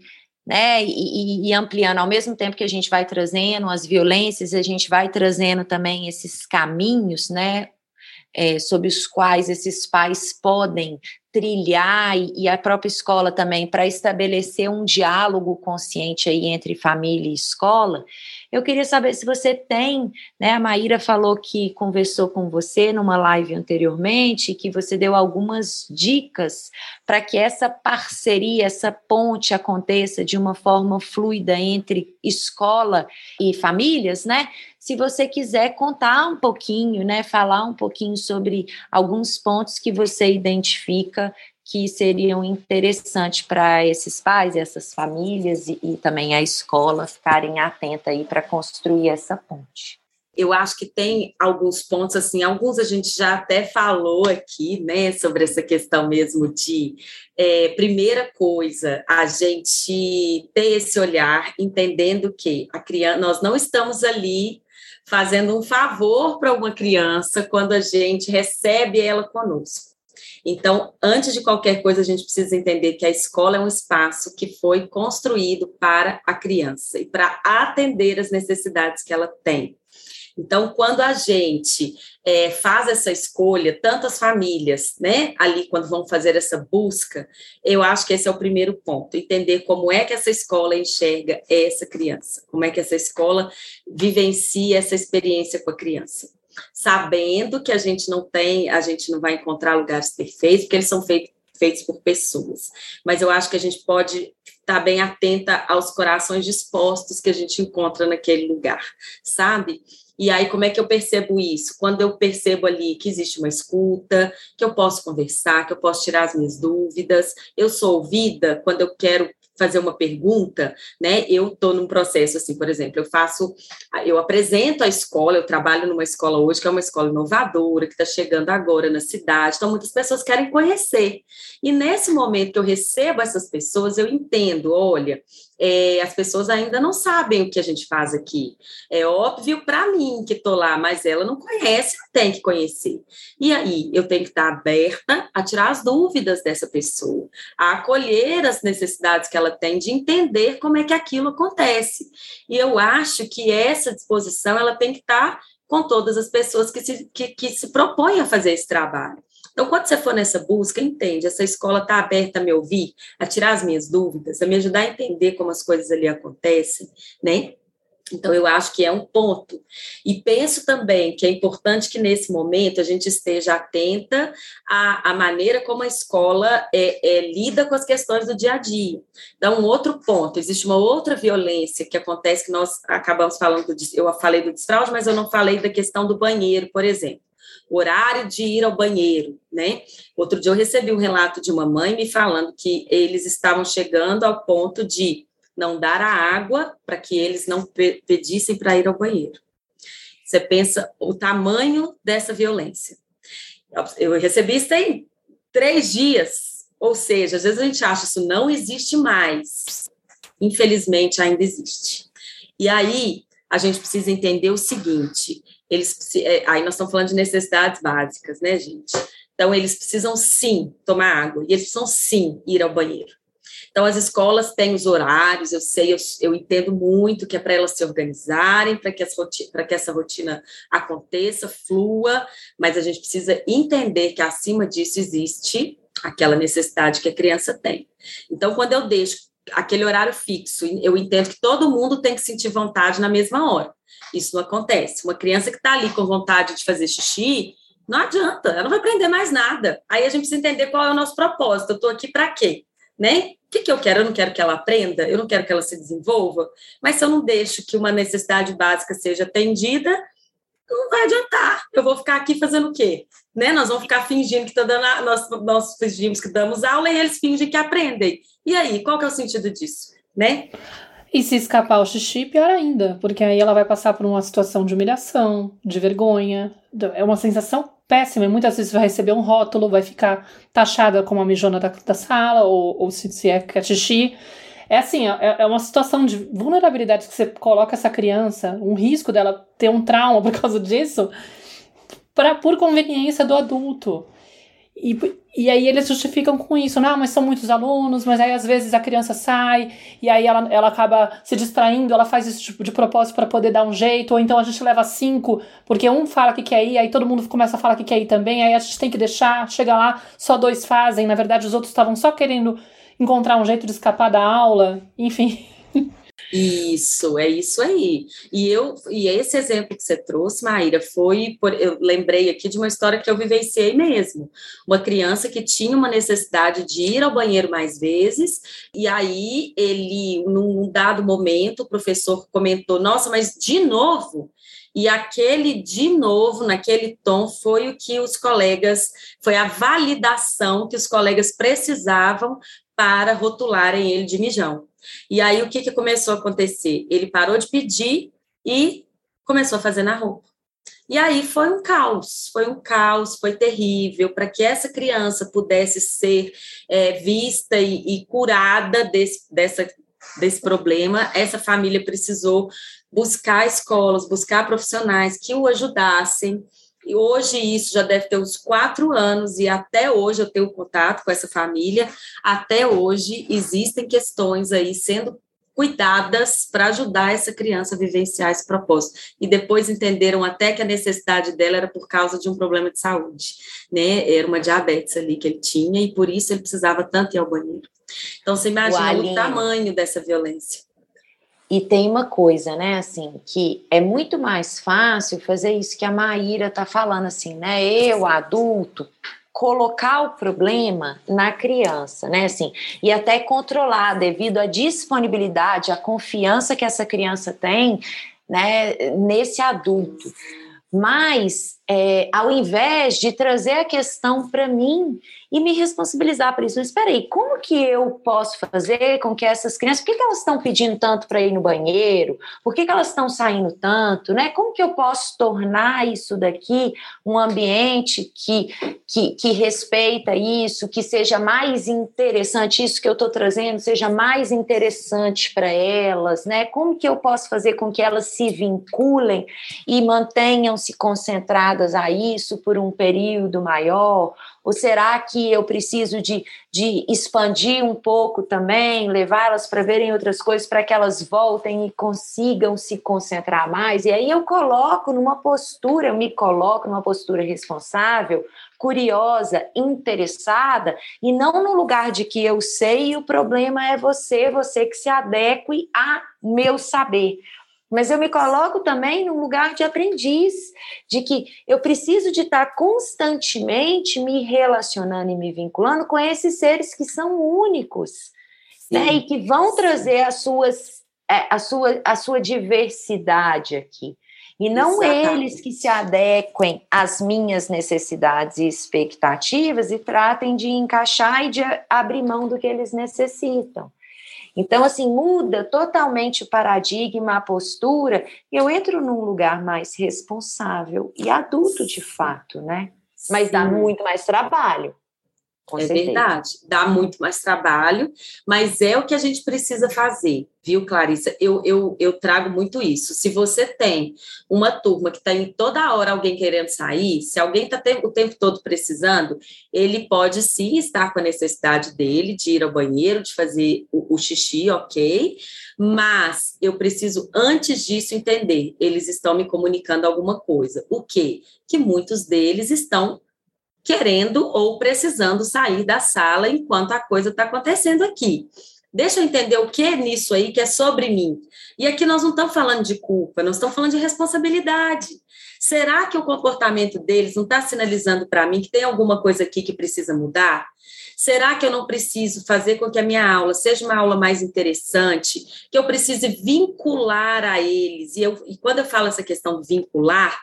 né, e, e, ampliando ao mesmo tempo que a gente vai trazendo as violências, a gente vai trazendo também esses caminhos, né, é, sob os quais esses pais podem trilhar e a própria escola também para estabelecer um diálogo consciente aí entre família e escola. Eu queria saber se você tem, né? A Maíra falou que conversou com você numa live anteriormente, que você deu algumas dicas para que essa parceria, essa ponte aconteça de uma forma fluida entre escola e famílias, né? Se você quiser contar um pouquinho, né, falar um pouquinho sobre alguns pontos que você identifica que seriam interessantes para esses pais, essas famílias e, e também a escola ficarem atentas aí para construir essa ponte eu acho que tem alguns pontos, assim, alguns a gente já até falou aqui, né, sobre essa questão mesmo de, é, primeira coisa, a gente ter esse olhar, entendendo que a criança, nós não estamos ali fazendo um favor para uma criança quando a gente recebe ela conosco. Então, antes de qualquer coisa, a gente precisa entender que a escola é um espaço que foi construído para a criança e para atender as necessidades que ela tem. Então, quando a gente é, faz essa escolha, tantas famílias, né, ali quando vão fazer essa busca, eu acho que esse é o primeiro ponto, entender como é que essa escola enxerga essa criança, como é que essa escola vivencia essa experiência com a criança. Sabendo que a gente não tem, a gente não vai encontrar lugares perfeitos, porque eles são feitos feitos por pessoas. Mas eu acho que a gente pode estar bem atenta aos corações dispostos que a gente encontra naquele lugar, sabe? E aí, como é que eu percebo isso? Quando eu percebo ali que existe uma escuta, que eu posso conversar, que eu posso tirar as minhas dúvidas, eu sou ouvida quando eu quero fazer uma pergunta, né? Eu estou num processo assim, por exemplo, eu faço, eu apresento a escola, eu trabalho numa escola hoje que é uma escola inovadora, que está chegando agora na cidade, então muitas pessoas querem conhecer. E nesse momento que eu recebo essas pessoas, eu entendo, olha, é, as pessoas ainda não sabem o que a gente faz aqui. É óbvio para mim que estou lá, mas ela não conhece, tem que conhecer. E aí eu tenho que estar aberta a tirar as dúvidas dessa pessoa, a acolher as necessidades que ela tem de entender como é que aquilo acontece. E eu acho que essa disposição ela tem que estar com todas as pessoas que se, que, que se propõem a fazer esse trabalho. Então, quando você for nessa busca, entende, essa escola está aberta a me ouvir, a tirar as minhas dúvidas, a me ajudar a entender como as coisas ali acontecem, né? Então, eu acho que é um ponto. E penso também que é importante que, nesse momento, a gente esteja atenta à, à maneira como a escola é, é, lida com as questões do dia a dia. Então, um outro ponto: existe uma outra violência que acontece, que nós acabamos falando, de, eu falei do desfraude, mas eu não falei da questão do banheiro, por exemplo horário de ir ao banheiro, né? Outro dia eu recebi um relato de uma mãe me falando que eles estavam chegando ao ponto de não dar a água para que eles não pedissem para ir ao banheiro. Você pensa o tamanho dessa violência. Eu recebi isso em três dias, ou seja, às vezes a gente acha isso não existe mais. Infelizmente ainda existe. E aí a gente precisa entender o seguinte: eles é, aí nós estamos falando de necessidades básicas, né, gente? Então eles precisam sim tomar água e eles precisam sim ir ao banheiro. Então as escolas têm os horários, eu sei, eu, eu entendo muito que é para elas se organizarem, para que, que essa rotina aconteça, flua, mas a gente precisa entender que acima disso existe aquela necessidade que a criança tem. Então quando eu deixo aquele horário fixo, eu entendo que todo mundo tem que sentir vontade na mesma hora. Isso não acontece. Uma criança que está ali com vontade de fazer xixi, não adianta, ela não vai aprender mais nada. Aí a gente precisa entender qual é o nosso propósito. Eu estou aqui para quê? Né? O que, que eu quero? Eu não quero que ela aprenda, eu não quero que ela se desenvolva, mas se eu não deixo que uma necessidade básica seja atendida, não vai adiantar. Eu vou ficar aqui fazendo o quê? Né? Nós vamos ficar fingindo que dando a, nós, nós fingimos que damos aula e eles fingem que aprendem. E aí, qual que é o sentido disso? Né? E se escapar o xixi, pior ainda, porque aí ela vai passar por uma situação de humilhação, de vergonha. É uma sensação péssima. E muitas vezes vai receber um rótulo, vai ficar taxada como a mijona da, da sala, ou, ou se, se é, é xixi. É assim, é, é uma situação de vulnerabilidade que você coloca essa criança, um risco dela ter um trauma por causa disso, pra, por conveniência do adulto. E, e aí eles justificam com isso, não, mas são muitos alunos, mas aí às vezes a criança sai e aí ela, ela acaba se distraindo, ela faz isso tipo de propósito para poder dar um jeito, ou então a gente leva cinco, porque um fala que quer ir, aí todo mundo começa a falar que quer ir também, aí a gente tem que deixar, chega lá, só dois fazem, na verdade os outros estavam só querendo encontrar um jeito de escapar da aula, enfim. Isso, é isso aí. E eu e esse exemplo que você trouxe, Maíra, foi por, eu lembrei aqui de uma história que eu vivenciei mesmo. Uma criança que tinha uma necessidade de ir ao banheiro mais vezes, e aí ele, num dado momento, o professor comentou: "Nossa, mas de novo?" E aquele de novo, naquele tom, foi o que os colegas, foi a validação que os colegas precisavam para rotularem ele de mijão. E aí o que, que começou a acontecer? Ele parou de pedir e começou a fazer na roupa. E aí foi um caos, foi um caos, foi terrível. Para que essa criança pudesse ser é, vista e, e curada desse, dessa, desse problema, essa família precisou buscar escolas, buscar profissionais que o ajudassem e hoje isso já deve ter uns quatro anos, e até hoje eu tenho contato com essa família. Até hoje existem questões aí sendo cuidadas para ajudar essa criança a vivenciar esse propósito. E depois entenderam até que a necessidade dela era por causa de um problema de saúde, né? Era uma diabetes ali que ele tinha e por isso ele precisava tanto ir ao banheiro. Então você imagina o, o tamanho dessa violência. E tem uma coisa, né, assim, que é muito mais fácil fazer isso que a Maíra tá falando, assim, né? Eu, adulto, colocar o problema na criança, né? Assim, e até controlar devido à disponibilidade, à confiança que essa criança tem, né, nesse adulto. Mas, é, ao invés de trazer a questão para mim e me responsabilizar por isso. Espera aí, como que eu posso fazer com que essas crianças, por que, que elas estão pedindo tanto para ir no banheiro? Por que, que elas estão saindo tanto? Né? Como que eu posso tornar isso daqui um ambiente que, que, que respeita isso, que seja mais interessante, isso que eu estou trazendo seja mais interessante para elas, né? Como que eu posso fazer com que elas se vinculem e mantenham-se concentradas a isso por um período maior? Ou será que eu preciso de, de expandir um pouco também, levá-las para verem outras coisas para que elas voltem e consigam se concentrar mais? E aí eu coloco numa postura, eu me coloco numa postura responsável, curiosa, interessada, e não no lugar de que eu sei e o problema é você, você que se adeque a meu saber mas eu me coloco também num lugar de aprendiz, de que eu preciso de estar constantemente me relacionando e me vinculando com esses seres que são únicos, né? E que vão trazer as suas, é, a, sua, a sua diversidade aqui. E não Exatamente. eles que se adequem às minhas necessidades e expectativas e tratem de encaixar e de abrir mão do que eles necessitam. Então, assim, muda totalmente o paradigma, a postura, e eu entro num lugar mais responsável e adulto de fato, né? Mas dá muito mais trabalho. Com é certeza. verdade, dá muito mais trabalho, mas é o que a gente precisa fazer, viu, Clarissa? Eu, eu, eu trago muito isso. Se você tem uma turma que está em toda hora alguém querendo sair, se alguém está o tempo todo precisando, ele pode sim estar com a necessidade dele de ir ao banheiro, de fazer o, o xixi, ok, mas eu preciso, antes disso, entender, eles estão me comunicando alguma coisa. O quê? Que muitos deles estão querendo ou precisando sair da sala enquanto a coisa está acontecendo aqui. Deixa eu entender o que é nisso aí que é sobre mim. E aqui nós não estamos falando de culpa, nós estamos falando de responsabilidade. Será que o comportamento deles não está sinalizando para mim que tem alguma coisa aqui que precisa mudar? Será que eu não preciso fazer com que a minha aula seja uma aula mais interessante? Que eu precise vincular a eles? E, eu, e quando eu falo essa questão vincular,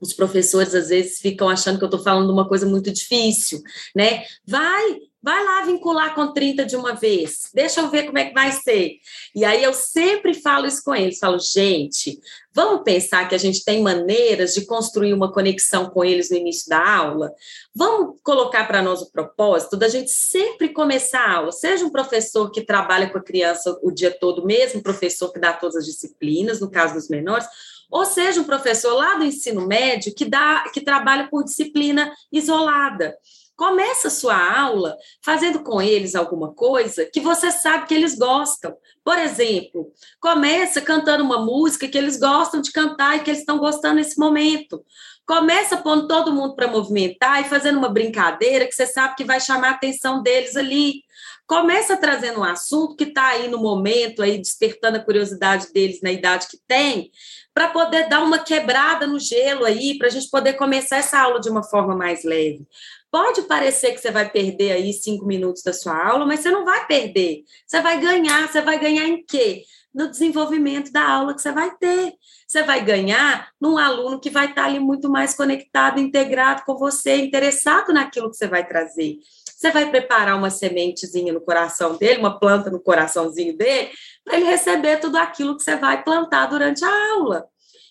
os professores às vezes ficam achando que eu estou falando uma coisa muito difícil, né? Vai, vai lá vincular com 30 de uma vez, deixa eu ver como é que vai ser. E aí eu sempre falo isso com eles, falo, gente, vamos pensar que a gente tem maneiras de construir uma conexão com eles no início da aula? Vamos colocar para nós o propósito da gente sempre começar a aula, seja um professor que trabalha com a criança o dia todo, mesmo professor que dá todas as disciplinas, no caso dos menores, ou seja, um professor lá do ensino médio que dá, que trabalha por disciplina isolada. Começa a sua aula fazendo com eles alguma coisa que você sabe que eles gostam. Por exemplo, começa cantando uma música que eles gostam de cantar e que eles estão gostando nesse momento. Começa pondo todo mundo para movimentar e fazendo uma brincadeira que você sabe que vai chamar a atenção deles ali. Começa trazendo um assunto que está aí no momento, aí despertando a curiosidade deles na idade que tem, para poder dar uma quebrada no gelo aí, para a gente poder começar essa aula de uma forma mais leve. Pode parecer que você vai perder aí cinco minutos da sua aula, mas você não vai perder. Você vai ganhar. Você vai ganhar em quê? No desenvolvimento da aula que você vai ter. Você vai ganhar num aluno que vai estar ali muito mais conectado, integrado com você, interessado naquilo que você vai trazer. Você vai preparar uma sementezinha no coração dele, uma planta no coraçãozinho dele, para ele receber tudo aquilo que você vai plantar durante a aula.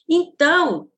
Então,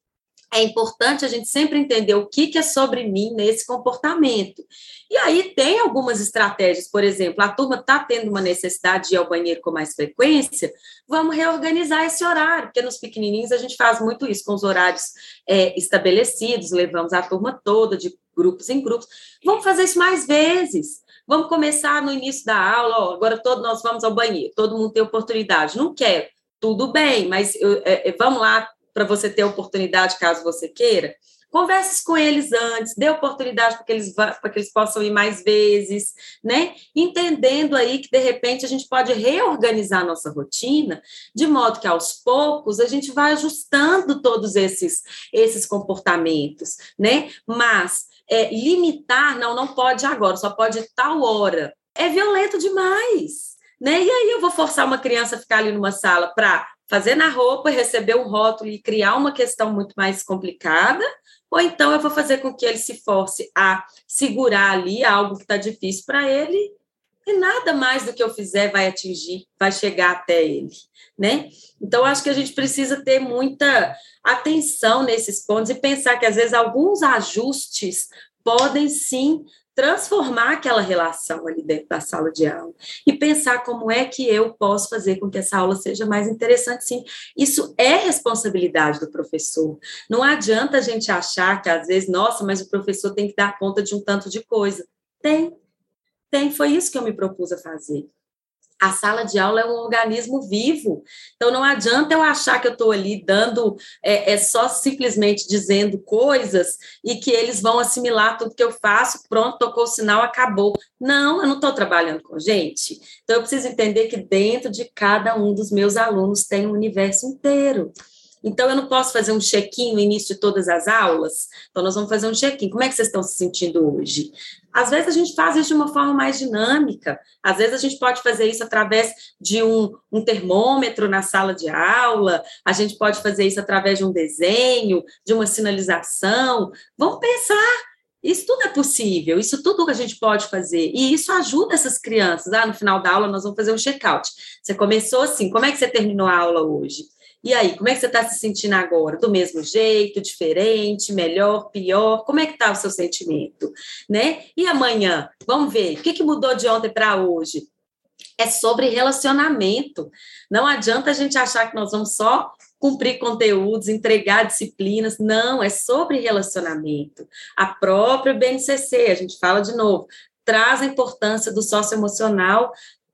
é importante a gente sempre entender o que, que é sobre mim nesse comportamento. E aí tem algumas estratégias, por exemplo, a turma está tendo uma necessidade de ir ao banheiro com mais frequência, vamos reorganizar esse horário, porque nos pequenininhos a gente faz muito isso, com os horários é, estabelecidos, levamos a turma toda, de grupos em grupos. Vamos fazer isso mais vezes. Vamos começar no início da aula, ó, agora todos nós vamos ao banheiro, todo mundo tem oportunidade. Não quero, tudo bem, mas eu, é, vamos lá para você ter oportunidade caso você queira. Converse com eles antes, dê oportunidade para que, eles, para que eles possam ir mais vezes, né? Entendendo aí que, de repente, a gente pode reorganizar nossa rotina, de modo que, aos poucos, a gente vai ajustando todos esses, esses comportamentos, né? Mas é, limitar, não, não pode agora, só pode tal hora. É violento demais, né? E aí eu vou forçar uma criança a ficar ali numa sala para fazer na roupa, receber um rótulo e criar uma questão muito mais complicada, ou então eu vou fazer com que ele se force a segurar ali algo que está difícil para ele e nada mais do que eu fizer vai atingir, vai chegar até ele, né? Então acho que a gente precisa ter muita atenção nesses pontos e pensar que às vezes alguns ajustes podem sim transformar aquela relação ali dentro da sala de aula e pensar como é que eu posso fazer com que essa aula seja mais interessante, sim. Isso é responsabilidade do professor. Não adianta a gente achar que às vezes, nossa, mas o professor tem que dar conta de um tanto de coisa. Tem, tem, foi isso que eu me propus a fazer. A sala de aula é um organismo vivo, então não adianta eu achar que eu estou ali dando, é, é, só simplesmente dizendo coisas e que eles vão assimilar tudo que eu faço, pronto, tocou o sinal, acabou. Não, eu não estou trabalhando com gente. Então eu preciso entender que dentro de cada um dos meus alunos tem um universo inteiro. Então, eu não posso fazer um check-in no início de todas as aulas. Então, nós vamos fazer um check-in. Como é que vocês estão se sentindo hoje? Às vezes, a gente faz isso de uma forma mais dinâmica. Às vezes, a gente pode fazer isso através de um, um termômetro na sala de aula. A gente pode fazer isso através de um desenho, de uma sinalização. Vamos pensar isso tudo é possível, isso tudo que a gente pode fazer. E isso ajuda essas crianças. Ah, no final da aula, nós vamos fazer um check-out. Você começou assim, como é que você terminou a aula hoje? E aí, como é que você está se sentindo agora? Do mesmo jeito, diferente, melhor, pior? Como é que está o seu sentimento? Né? E amanhã? Vamos ver, o que, que mudou de ontem para hoje? É sobre relacionamento. Não adianta a gente achar que nós vamos só cumprir conteúdos, entregar disciplinas. Não, é sobre relacionamento. A própria BNCC, a gente fala de novo, traz a importância do socioemocional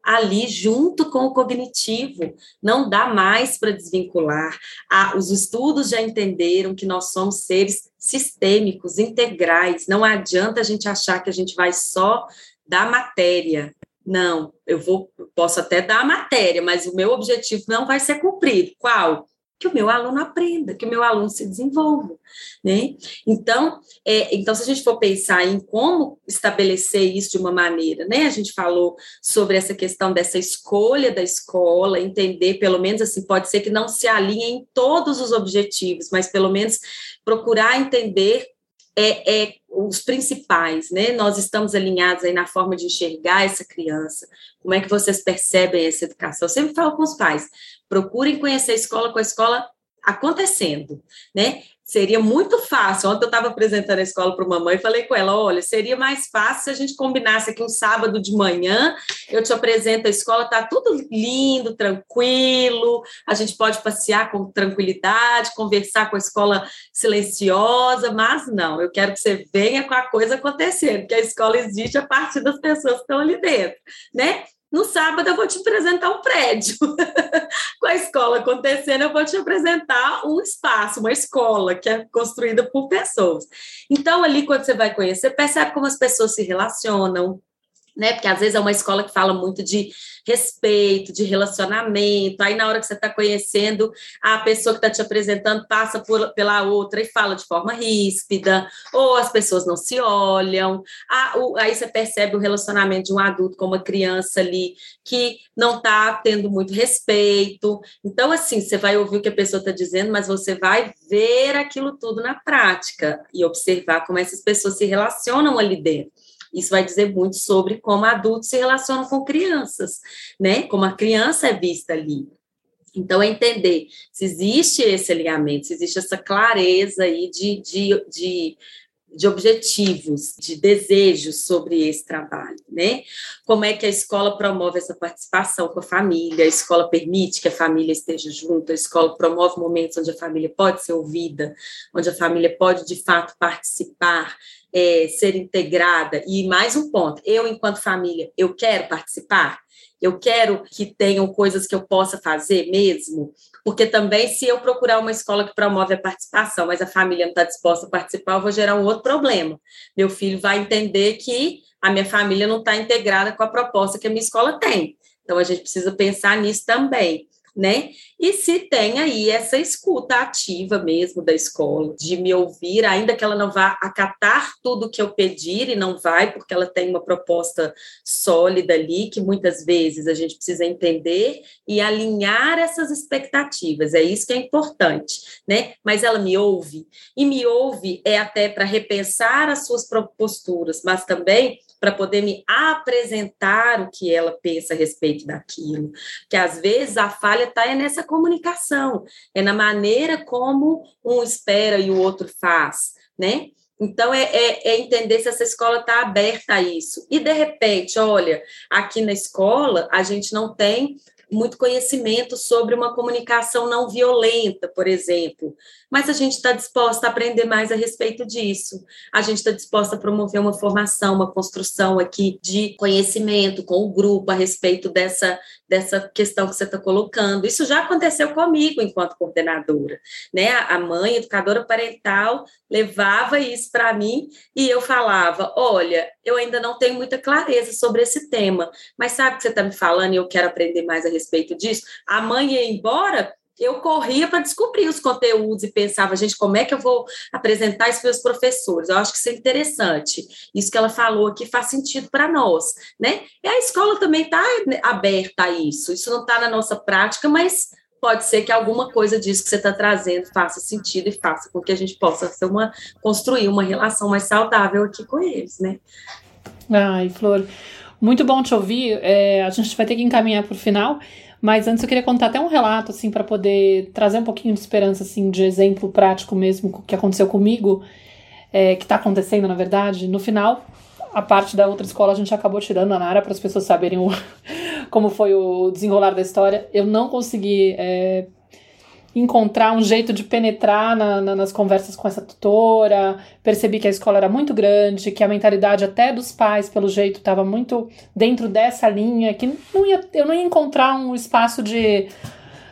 ali junto com o cognitivo. Não dá mais para desvincular. Ah, os estudos já entenderam que nós somos seres sistêmicos, integrais. Não adianta a gente achar que a gente vai só dar matéria. Não, eu vou, posso até dar a matéria, mas o meu objetivo não vai ser cumprido. Qual? Que o meu aluno aprenda, que o meu aluno se desenvolva, né? Então, é, então se a gente for pensar em como estabelecer isso de uma maneira, né? A gente falou sobre essa questão dessa escolha da escola, entender, pelo menos assim, pode ser que não se alinhe em todos os objetivos, mas pelo menos procurar entender é, é, os principais, né? Nós estamos alinhados aí na forma de enxergar essa criança. Como é que vocês percebem essa educação? Eu sempre falo com os pais, procurem conhecer a escola com a escola acontecendo, né? Seria muito fácil. Ontem eu estava apresentando a escola para uma mãe e falei com ela: olha, seria mais fácil se a gente combinasse aqui um sábado de manhã. Eu te apresento a escola, está tudo lindo, tranquilo. A gente pode passear com tranquilidade, conversar com a escola silenciosa, mas não, eu quero que você venha com a coisa acontecendo, porque a escola existe a partir das pessoas que estão ali dentro, né? No sábado eu vou te apresentar um prédio. *laughs* Com a escola acontecendo, eu vou te apresentar um espaço, uma escola que é construída por pessoas. Então, ali, quando você vai conhecer, percebe como as pessoas se relacionam, né? Porque às vezes é uma escola que fala muito de respeito, de relacionamento. Aí, na hora que você está conhecendo, a pessoa que está te apresentando passa por, pela outra e fala de forma ríspida, ou as pessoas não se olham. aí você percebe o relacionamento de um adulto com uma criança ali que não está tendo muito respeito. Então, assim, você vai ouvir o que a pessoa está dizendo, mas você vai ver aquilo tudo na prática e observar como essas pessoas se relacionam ali dentro. Isso vai dizer muito sobre como adultos se relacionam com crianças, né? Como a criança é vista ali. Então, é entender se existe esse alinhamento, se existe essa clareza aí de, de, de de objetivos, de desejos sobre esse trabalho, né? Como é que a escola promove essa participação com a família, a escola permite que a família esteja junto, a escola promove momentos onde a família pode ser ouvida, onde a família pode de fato participar, é, ser integrada. E mais um ponto, eu enquanto família, eu quero participar, eu quero que tenham coisas que eu possa fazer mesmo, porque também, se eu procurar uma escola que promove a participação, mas a família não está disposta a participar, eu vou gerar um outro problema. Meu filho vai entender que a minha família não está integrada com a proposta que a minha escola tem. Então, a gente precisa pensar nisso também né? E se tem aí essa escuta ativa mesmo da escola, de me ouvir, ainda que ela não vá acatar tudo que eu pedir, e não vai, porque ela tem uma proposta sólida ali, que muitas vezes a gente precisa entender e alinhar essas expectativas, é isso que é importante, né? Mas ela me ouve, e me ouve é até para repensar as suas posturas, mas também para poder me apresentar o que ela pensa a respeito daquilo. Que às vezes a falha está é nessa comunicação, é na maneira como um espera e o outro faz, né? Então, é, é, é, entender se essa escola está aberta a isso. E, de repente, olha, aqui na escola, a gente não tem muito conhecimento sobre uma comunicação não violenta, por exemplo. Mas a gente está disposta a aprender mais a respeito disso. A gente está disposta a promover uma formação, uma construção aqui de conhecimento com o grupo a respeito dessa, dessa questão que você está colocando. Isso já aconteceu comigo enquanto coordenadora. Né? A mãe, educadora parental, levava isso para mim e eu falava: olha, eu ainda não tenho muita clareza sobre esse tema, mas sabe o que você está me falando e eu quero aprender mais a respeito disso? A mãe ia embora, eu corria para descobrir os conteúdos e pensava, gente, como é que eu vou apresentar isso para os professores? Eu acho que isso é interessante. Isso que ela falou aqui faz sentido para nós, né? E a escola também está aberta a isso. Isso não está na nossa prática, mas pode ser que alguma coisa disso que você está trazendo faça sentido e faça com que a gente possa uma, construir uma relação mais saudável aqui com eles, né? Ai, Flor, muito bom te ouvir. É, a gente vai ter que encaminhar para o final. Mas antes eu queria contar até um relato, assim, para poder trazer um pouquinho de esperança, assim, de exemplo prático mesmo que aconteceu comigo, é, que está acontecendo, na verdade. No final, a parte da outra escola a gente acabou tirando a Nara para as pessoas saberem o, *laughs* como foi o desenrolar da história. Eu não consegui é, encontrar um jeito de penetrar na, na, nas conversas com essa tutora. Percebi que a escola era muito grande, que a mentalidade até dos pais, pelo jeito, estava muito dentro dessa linha, que não ia, eu não ia encontrar um espaço de.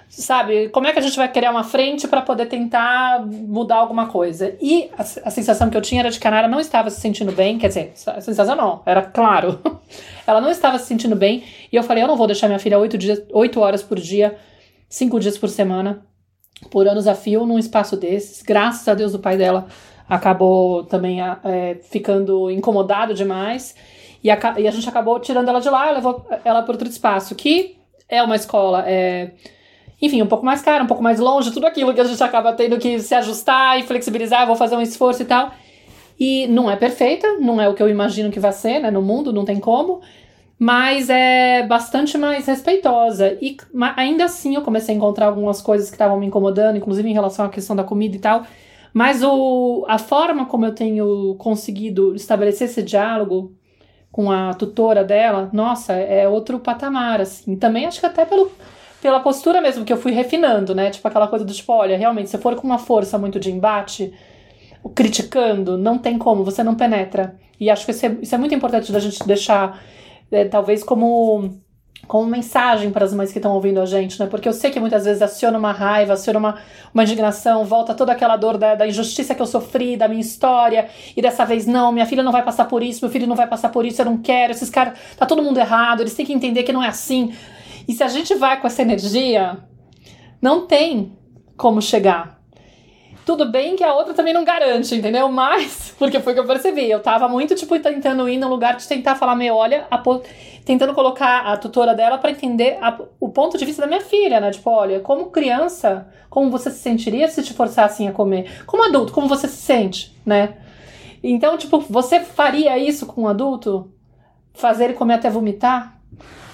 Sabe, como é que a gente vai criar uma frente para poder tentar mudar alguma coisa? E a, a, sensação que eu tinha era de que a Nara não estava se sentindo bem, quer dizer, a sensação não, era claro. *laughs* Ela não estava se sentindo bem, e eu falei: eu não vou deixar minha filha oito, dias, oito horas por dia, cinco dias por semana, por anos a fio num espaço desses. Graças a Deus o pai dela acabou também é, ficando incomodado demais e a, e a, gente acabou tirando ela de lá, levou ela para outro espaço que é uma escola, é, enfim, um pouco mais cara, um pouco mais longe, tudo aquilo que a gente acaba tendo que se ajustar e flexibilizar, vou fazer um esforço e tal. E não é perfeita, não é o que eu imagino que vai ser, né, no mundo, não tem como, mas é bastante mais respeitosa. E ainda assim eu comecei a encontrar algumas coisas que estavam me incomodando, inclusive em relação à questão da comida e tal. Mas o, a forma como eu tenho conseguido estabelecer esse diálogo com a tutora dela, nossa, é outro patamar, assim. Também acho que até pelo, pela postura mesmo que eu fui refinando, né? Tipo aquela coisa do tipo, olha, realmente, se for com uma força muito de embate, criticando, não tem como, você não penetra. E acho que isso é, isso é muito importante da gente deixar, é, talvez, como como mensagem para as mães que estão ouvindo a gente, né? Porque eu sei que muitas vezes aciona uma raiva, aciona uma, uma indignação, volta toda aquela dor da, da, injustiça que eu sofri, da minha história, e dessa vez, não, minha filha não vai passar por isso, meu filho não vai passar por isso, eu não quero, esses caras, tá todo mundo errado, eles têm que entender que não é assim. E se a gente vai com essa energia, não tem como chegar. Tudo bem que a outra também não garante, entendeu? Mas, porque foi o que eu percebi. Eu tava muito, tipo, tentando ir no lugar de tentar falar, meu, olha, a, tentando colocar a tutora dela para entender a, o ponto de vista da minha filha, né? Tipo, olha, como criança, como você se sentiria se te forçassem a comer? Como adulto, como você se sente, né? Então, tipo, você faria isso com um adulto? Fazer ele comer até vomitar?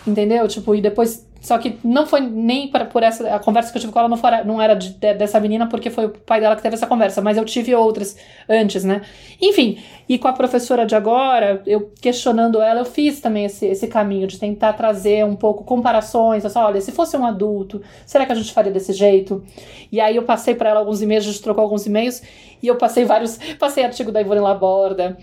Entendeu? Tipo, e depois só que não foi nem pra, por essa. A conversa que eu tive com ela não, foi, não era de, de, dessa menina, porque foi o pai dela que teve essa conversa, mas eu tive outras antes, né? Enfim, e com a professora de agora, eu questionando ela, eu fiz também esse, esse caminho de tentar trazer um pouco comparações. Assim, olha, se fosse um adulto, será que a gente faria desse jeito? E aí eu passei para ela alguns e-mails, a gente trocou alguns e-mails, e eu passei vários. *laughs* Passei artigo da Ivone Laborda,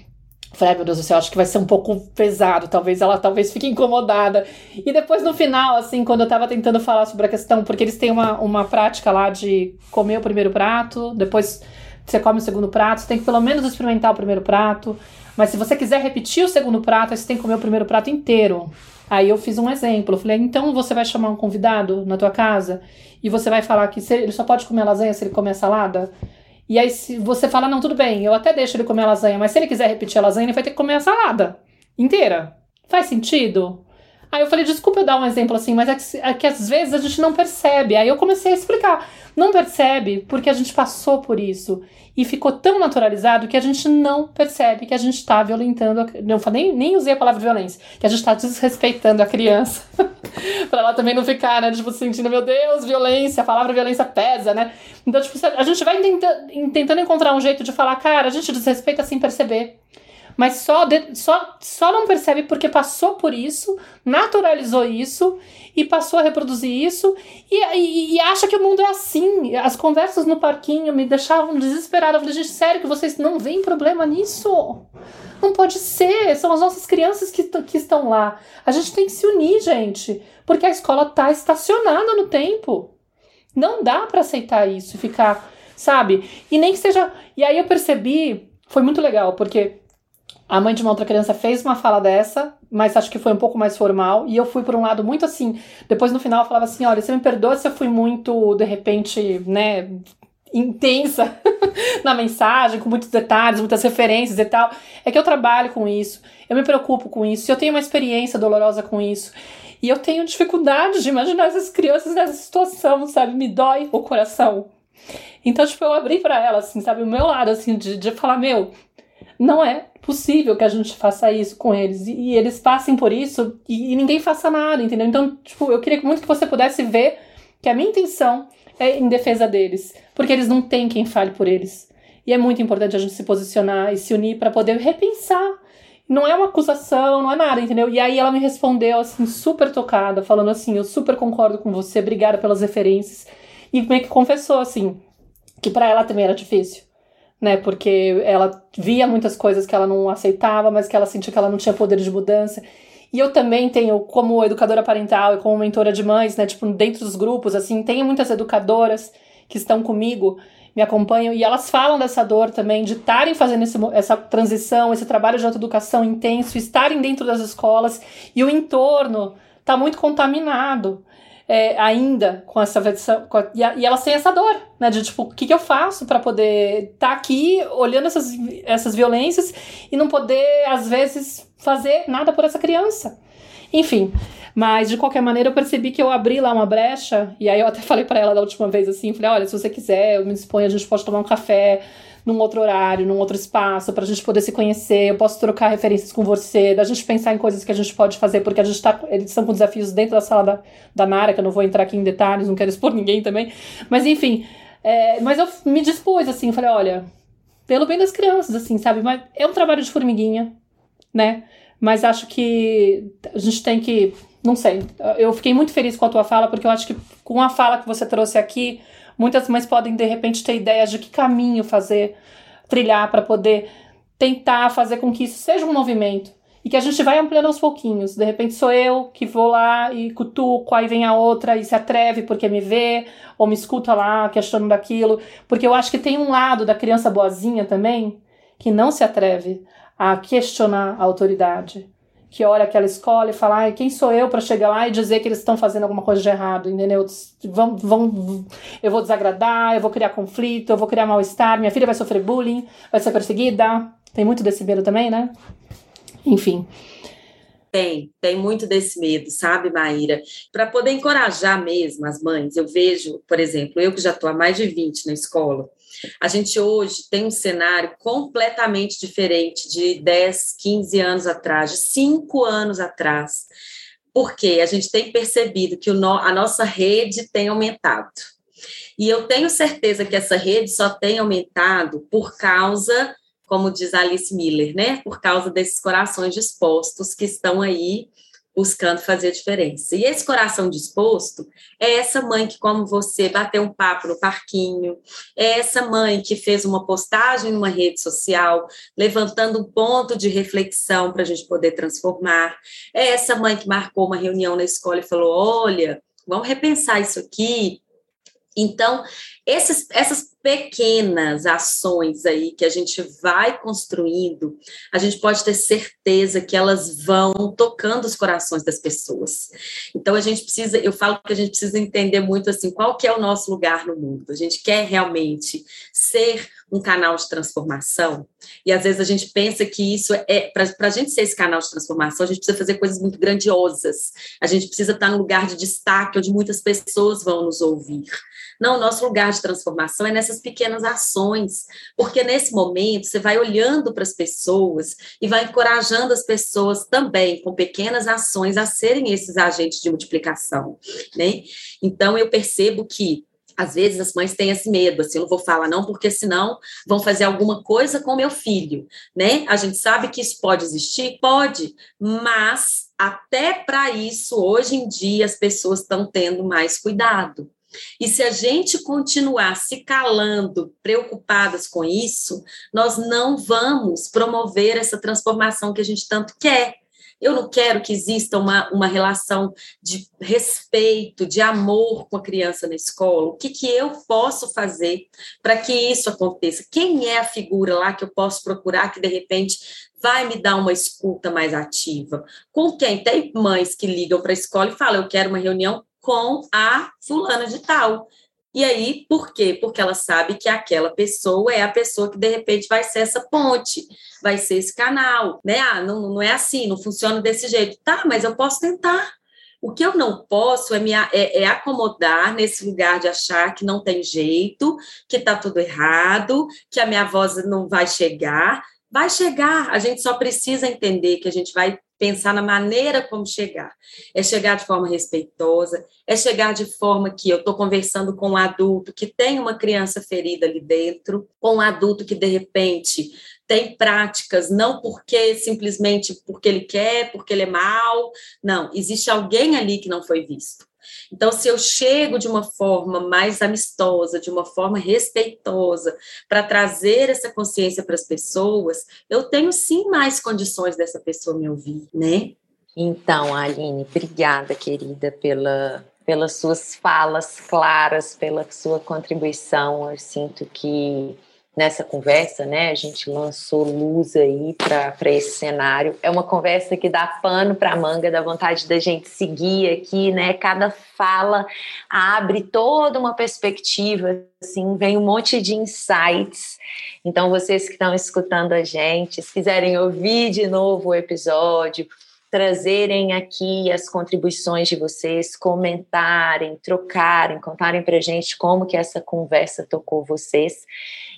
Falei, meu Deus do céu, acho que vai ser um pouco pesado, talvez ela talvez fique incomodada. E depois no final, assim, quando eu tava tentando falar sobre a questão, porque eles têm uma, uma prática lá de comer o primeiro prato, depois você come o segundo prato, você tem que pelo menos experimentar o primeiro prato. Mas se você quiser repetir o segundo prato, você tem que comer o primeiro prato inteiro. Aí eu fiz um exemplo. Eu falei, então você vai chamar um convidado na tua casa e você vai falar que ele só pode comer lasanha se ele comer salada? E aí se você fala, não, tudo bem, eu até deixo ele comer a lasanha, mas se ele quiser repetir a lasanha, ele vai ter que comer a salada inteira. Faz sentido? Aí eu falei, desculpa eu dar um exemplo assim, mas é que, é que, às vezes a gente não percebe. Aí eu comecei a explicar. Não percebe porque a gente passou por isso. E ficou tão naturalizado que a gente não percebe que a gente está violentando. A, não, nem, nem usei a palavra violência. Que a gente está desrespeitando a criança. *laughs* para ela também não ficar, né? Tipo, sentindo, meu Deus, violência. A palavra violência pesa, né? Então, tipo, a gente vai tenta, tentando encontrar um jeito de falar, cara, a gente desrespeita sem perceber mas só, de, só, só não percebe porque passou por isso, naturalizou isso e passou a reproduzir isso e, e, e, acha que o mundo é assim. As conversas no parquinho me deixavam desesperada. Eu falei, gente, sério que vocês não veem problema nisso? Não pode ser, são as nossas crianças que, que estão lá. A gente tem que se unir, gente, porque a escola está estacionada no tempo. Não dá para aceitar isso e ficar, sabe? E nem que seja. E aí eu percebi, foi muito legal, porque a mãe de uma outra criança fez uma fala dessa, mas acho que foi um pouco mais formal. E eu fui por um lado muito assim. Depois no final eu falava assim: olha, você me perdoa se eu fui muito, de repente, né, intensa *laughs* na mensagem, com muitos detalhes, muitas referências e tal. É que eu trabalho com isso, eu me preocupo com isso, eu tenho uma experiência dolorosa com isso. E eu tenho dificuldade de imaginar essas crianças nessa situação, sabe? Me dói o coração. Então, tipo, eu abri para ela, assim, sabe? O meu lado, assim, de, de falar: meu, não é possível que a gente faça isso com eles e, e eles passem por isso e, e, ninguém faça nada, entendeu? Então, tipo, eu queria muito que você pudesse ver que a minha intenção é em defesa deles, porque eles não têm quem fale por eles. E é muito importante a gente se posicionar e se unir para poder repensar. Não é uma acusação, não é nada, entendeu? E aí ela me respondeu assim, super tocada, falando assim: "Eu super concordo com você, obrigada pelas referências". E meio que confessou assim, que para ela também era difícil né? Porque ela via muitas coisas que ela não aceitava, mas que ela sentia que ela não tinha poder de mudança. E eu também tenho, como educadora parental e como mentora de mães, né? Tipo, dentro dos grupos, assim, tenho muitas educadoras que estão comigo, me acompanham, e elas falam dessa dor também, de estarem fazendo esse, essa transição, esse trabalho de autoeducação intenso, estarem dentro das escolas, e o entorno está muito contaminado é, ainda com essa versão. Com a, e, a, e, elas têm essa dor, né? De tipo, o que, que eu faço para poder estar tá aqui olhando essas, essas violências e não poder, às vezes, fazer nada por essa criança. Enfim. Mas de qualquer maneira eu percebi que eu abri lá uma brecha, e aí eu até *laughs* falei para ela da última vez assim, falei, olha, se você quiser, eu me disponho, a gente pode tomar um café num outro horário, num outro espaço, para a gente poder se conhecer. Eu posso trocar referências com você, da gente pensar em coisas que a gente pode fazer, porque a gente está. Eles estão com desafios dentro da sala da, da Nara, que eu não vou entrar aqui em detalhes, não quero expor *laughs* ninguém também. Mas enfim. É, mas eu me dispus, assim, falei, olha, pelo bem das crianças, assim, sabe? Mas é um trabalho de formiguinha, né? Mas acho que a gente tem que. Não sei. Eu fiquei muito feliz com a tua fala, porque eu acho que com a fala que você trouxe aqui, muitas mães podem, de repente, ter ideias de que caminho fazer, trilhar para poder tentar fazer com que isso seja um movimento. E que a gente vai ampliando aos pouquinhos. De repente sou eu que vou lá e cutuco, aí vem a outra e se atreve porque me vê, ou me escuta lá questionando daquilo. Porque eu acho que tem um lado da criança boazinha também que não se atreve a questionar a autoridade. Que olha aquela escola e fala, quem sou eu para chegar lá e dizer que eles estão fazendo alguma coisa de errado, entendeu? Vão, vão, eu vou desagradar, eu vou criar conflito, eu vou criar mal-estar, minha filha vai sofrer bullying, vai ser perseguida. Tem muito desse medo também, né? Enfim. Tem, tem muito desse medo, sabe, Maíra? Para poder encorajar mesmo as mães, eu vejo, por exemplo, eu que já estou há mais de 20 na escola, a gente hoje tem um cenário completamente diferente de 10, 15 anos atrás, de 5 anos atrás, porque a gente tem percebido que no, a nossa rede tem aumentado. E eu tenho certeza que essa rede só tem aumentado por causa como diz Alice Miller, né? Por causa desses corações dispostos que estão aí buscando fazer a diferença. E esse coração disposto é essa mãe que, como você, bateu um papo no parquinho, é essa mãe que fez uma postagem numa rede social, levantando um ponto de reflexão para a gente poder transformar, é essa mãe que marcou uma reunião na escola e falou: olha, vamos repensar isso aqui. Então, esses, essas pequenas ações aí que a gente vai construindo, a gente pode ter certeza que elas vão tocando os corações das pessoas. Então a gente precisa, eu falo que a gente precisa entender muito assim, qual que é o nosso lugar no mundo. A gente quer realmente ser um canal de transformação, e às vezes a gente pensa que isso é, para a gente ser esse canal de transformação, a gente precisa fazer coisas muito grandiosas, a gente precisa estar no lugar de destaque, onde muitas pessoas vão nos ouvir. Não, nosso lugar de transformação é nessas pequenas ações, porque nesse momento você vai olhando para as pessoas e vai encorajando as pessoas também com pequenas ações a serem esses agentes de multiplicação, né? Então eu percebo que às vezes as mães têm esse medo, assim, eu não vou falar não, porque senão vão fazer alguma coisa com meu filho, né? A gente sabe que isso pode existir? Pode, mas até para isso, hoje em dia, as pessoas estão tendo mais cuidado. E se a gente continuar se calando, preocupadas com isso, nós não vamos promover essa transformação que a gente tanto quer. Eu não quero que exista uma, uma relação de respeito, de amor com a criança na escola. O que, que eu posso fazer para que isso aconteça? Quem é a figura lá que eu posso procurar que, de repente, vai me dar uma escuta mais ativa? Com quem? Tem mães que ligam para a escola e falam: Eu quero uma reunião com a fulana de tal. E aí, por quê? Porque ela sabe que aquela pessoa é a pessoa que de repente vai ser essa ponte, vai ser esse canal, né? Ah, não, não é assim, não funciona desse jeito. Tá, mas eu posso tentar. O que eu não posso é me é, é acomodar nesse lugar de achar que não tem jeito, que está tudo errado, que a minha voz não vai chegar. Vai chegar, a gente só precisa entender que a gente vai pensar na maneira como chegar. É chegar de forma respeitosa, é chegar de forma que eu estou conversando com um adulto que tem uma criança ferida ali dentro, com um adulto que de repente tem práticas, não porque simplesmente porque ele quer, porque ele é mal, não, existe alguém ali que não foi visto. Então, se eu chego de uma forma mais amistosa, de uma forma respeitosa, para trazer essa consciência para as pessoas, eu tenho sim mais condições dessa pessoa me ouvir, né? Então, Aline, obrigada, querida, pela, pelas suas falas claras, pela sua contribuição. Eu sinto que nessa conversa, né? A gente lançou luz aí para esse cenário. É uma conversa que dá pano para manga, dá vontade da gente seguir aqui, né? Cada fala abre toda uma perspectiva, assim, vem um monte de insights. Então, vocês que estão escutando a gente, se quiserem ouvir de novo o episódio, trazerem aqui as contribuições de vocês, comentarem, trocarem, contarem para gente como que essa conversa tocou vocês.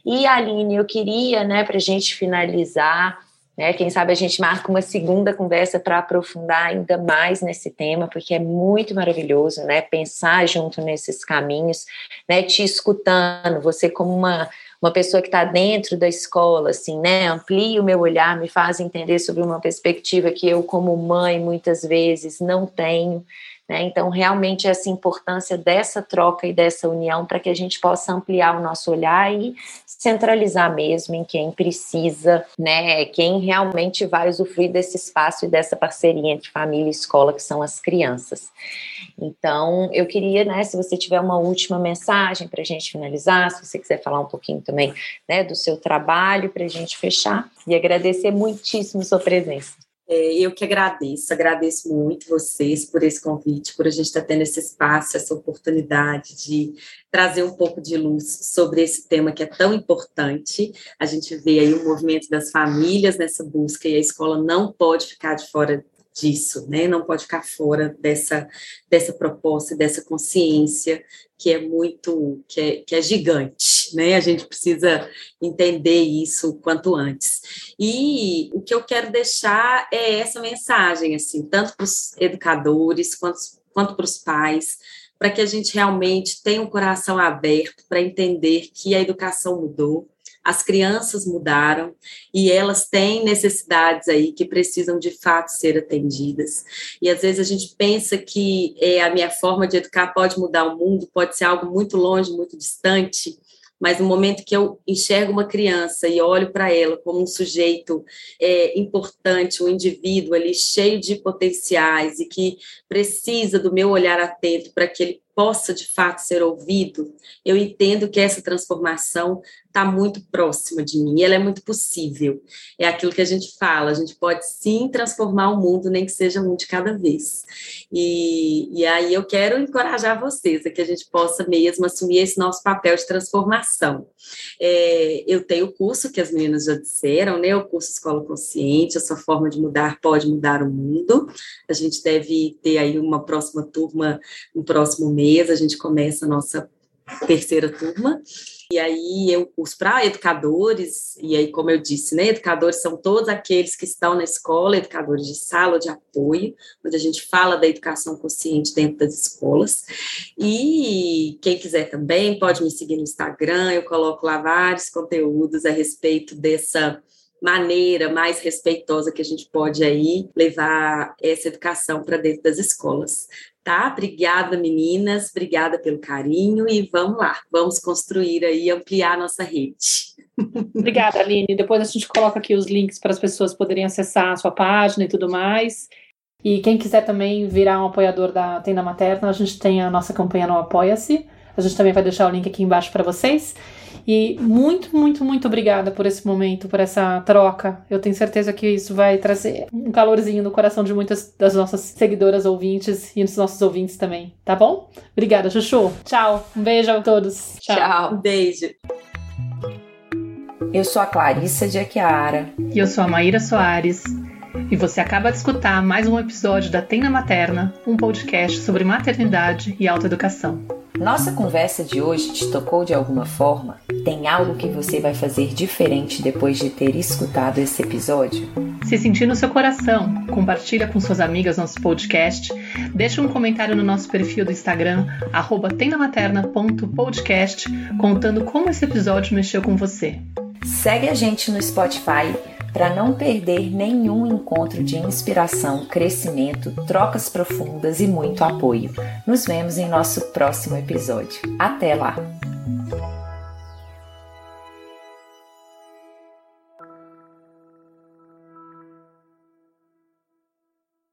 E Aline, eu queria, né, para a gente finalizar, né, quem sabe a gente marca uma segunda conversa para aprofundar ainda mais nesse tema, porque é muito maravilhoso, né, pensar junto nesses caminhos, né, te escutando, você como uma uma pessoa que está dentro da escola, assim, né? Amplia o meu olhar, me faz entender sobre uma perspectiva que eu, como mãe, muitas vezes não tenho. Né? Então, realmente, essa importância dessa troca e dessa união para que a gente possa ampliar o nosso olhar e centralizar mesmo em quem precisa, né? Quem realmente vai usufruir desse espaço e dessa parceria entre família e escola, que são as crianças. Então, eu queria, né, se você tiver uma última mensagem para a gente finalizar, se você quiser falar um pouquinho também né, do seu trabalho para a gente fechar, e agradecer muitíssimo sua presença. É, eu que agradeço, agradeço muito vocês por esse convite, por a gente estar tendo esse espaço, essa oportunidade de trazer um pouco de luz sobre esse tema que é tão importante. A gente vê aí o movimento das famílias nessa busca e a escola não pode ficar de fora disso, né? Não pode ficar fora dessa, dessa proposta, dessa consciência que é muito, que é, que é gigante, né? A gente precisa entender isso quanto antes. E o que eu quero deixar é essa mensagem, assim, tanto para os educadores quanto, quanto para os pais, para que a gente realmente tenha um coração aberto para entender que a educação mudou, as crianças mudaram e elas têm necessidades aí que precisam de fato ser atendidas. E às vezes a gente pensa que é, a minha forma de educar pode mudar o mundo, pode ser algo muito longe, muito distante, mas no momento que eu enxergo uma criança e olho para ela como um sujeito é, importante, um indivíduo ali cheio de potenciais e que precisa do meu olhar atento para que ele possa de fato ser ouvido, eu entendo que essa transformação está muito próxima de mim, ela é muito possível. É aquilo que a gente fala, a gente pode sim transformar o mundo, nem que seja um de cada vez. E, e aí eu quero encorajar vocês a que a gente possa mesmo assumir esse nosso papel de transformação. É, eu tenho o curso que as meninas já disseram, né? O curso Escola Consciente, a sua forma de mudar pode mudar o mundo. A gente deve ter aí uma próxima turma no próximo mês, a gente começa a nossa terceira turma. E aí eu curso para educadores, e aí, como eu disse, né, educadores são todos aqueles que estão na escola, educadores de sala de apoio, onde a gente fala da educação consciente dentro das escolas. E quem quiser também pode me seguir no Instagram, eu coloco lá vários conteúdos a respeito dessa maneira mais respeitosa que a gente pode aí levar essa educação para dentro das escolas tá? Obrigada, meninas, obrigada pelo carinho e vamos lá, vamos construir aí, ampliar nossa rede. Obrigada, Aline. Depois a gente coloca aqui os links para as pessoas poderem acessar a sua página e tudo mais. E quem quiser também virar um apoiador da Tenda Materna, a gente tem a nossa campanha no Apoia-se. A gente também vai deixar o link aqui embaixo para vocês. E muito, muito, muito obrigada por esse momento, por essa troca. Eu tenho certeza que isso vai trazer um calorzinho no coração de muitas das nossas seguidoras ouvintes e dos nossos ouvintes também, tá bom? Obrigada, Chuchu. Tchau. Um beijo a todos. Tchau. Tchau. Um beijo. Eu sou a Clarissa de Aquiara. E eu sou a Maíra Soares. E você acaba de escutar mais um episódio da Tenda Materna, um podcast sobre maternidade e autoeducação. Nossa conversa de hoje te tocou de alguma forma? Tem algo que você vai fazer diferente depois de ter escutado esse episódio? Se sentir no seu coração, compartilha com suas amigas nosso podcast, deixa um comentário no nosso perfil do Instagram, tendamaterna.podcast, contando como esse episódio mexeu com você. Segue a gente no Spotify para não perder nenhum encontro de inspiração, crescimento, trocas profundas e muito apoio. Nos vemos em nosso próximo episódio. Até lá!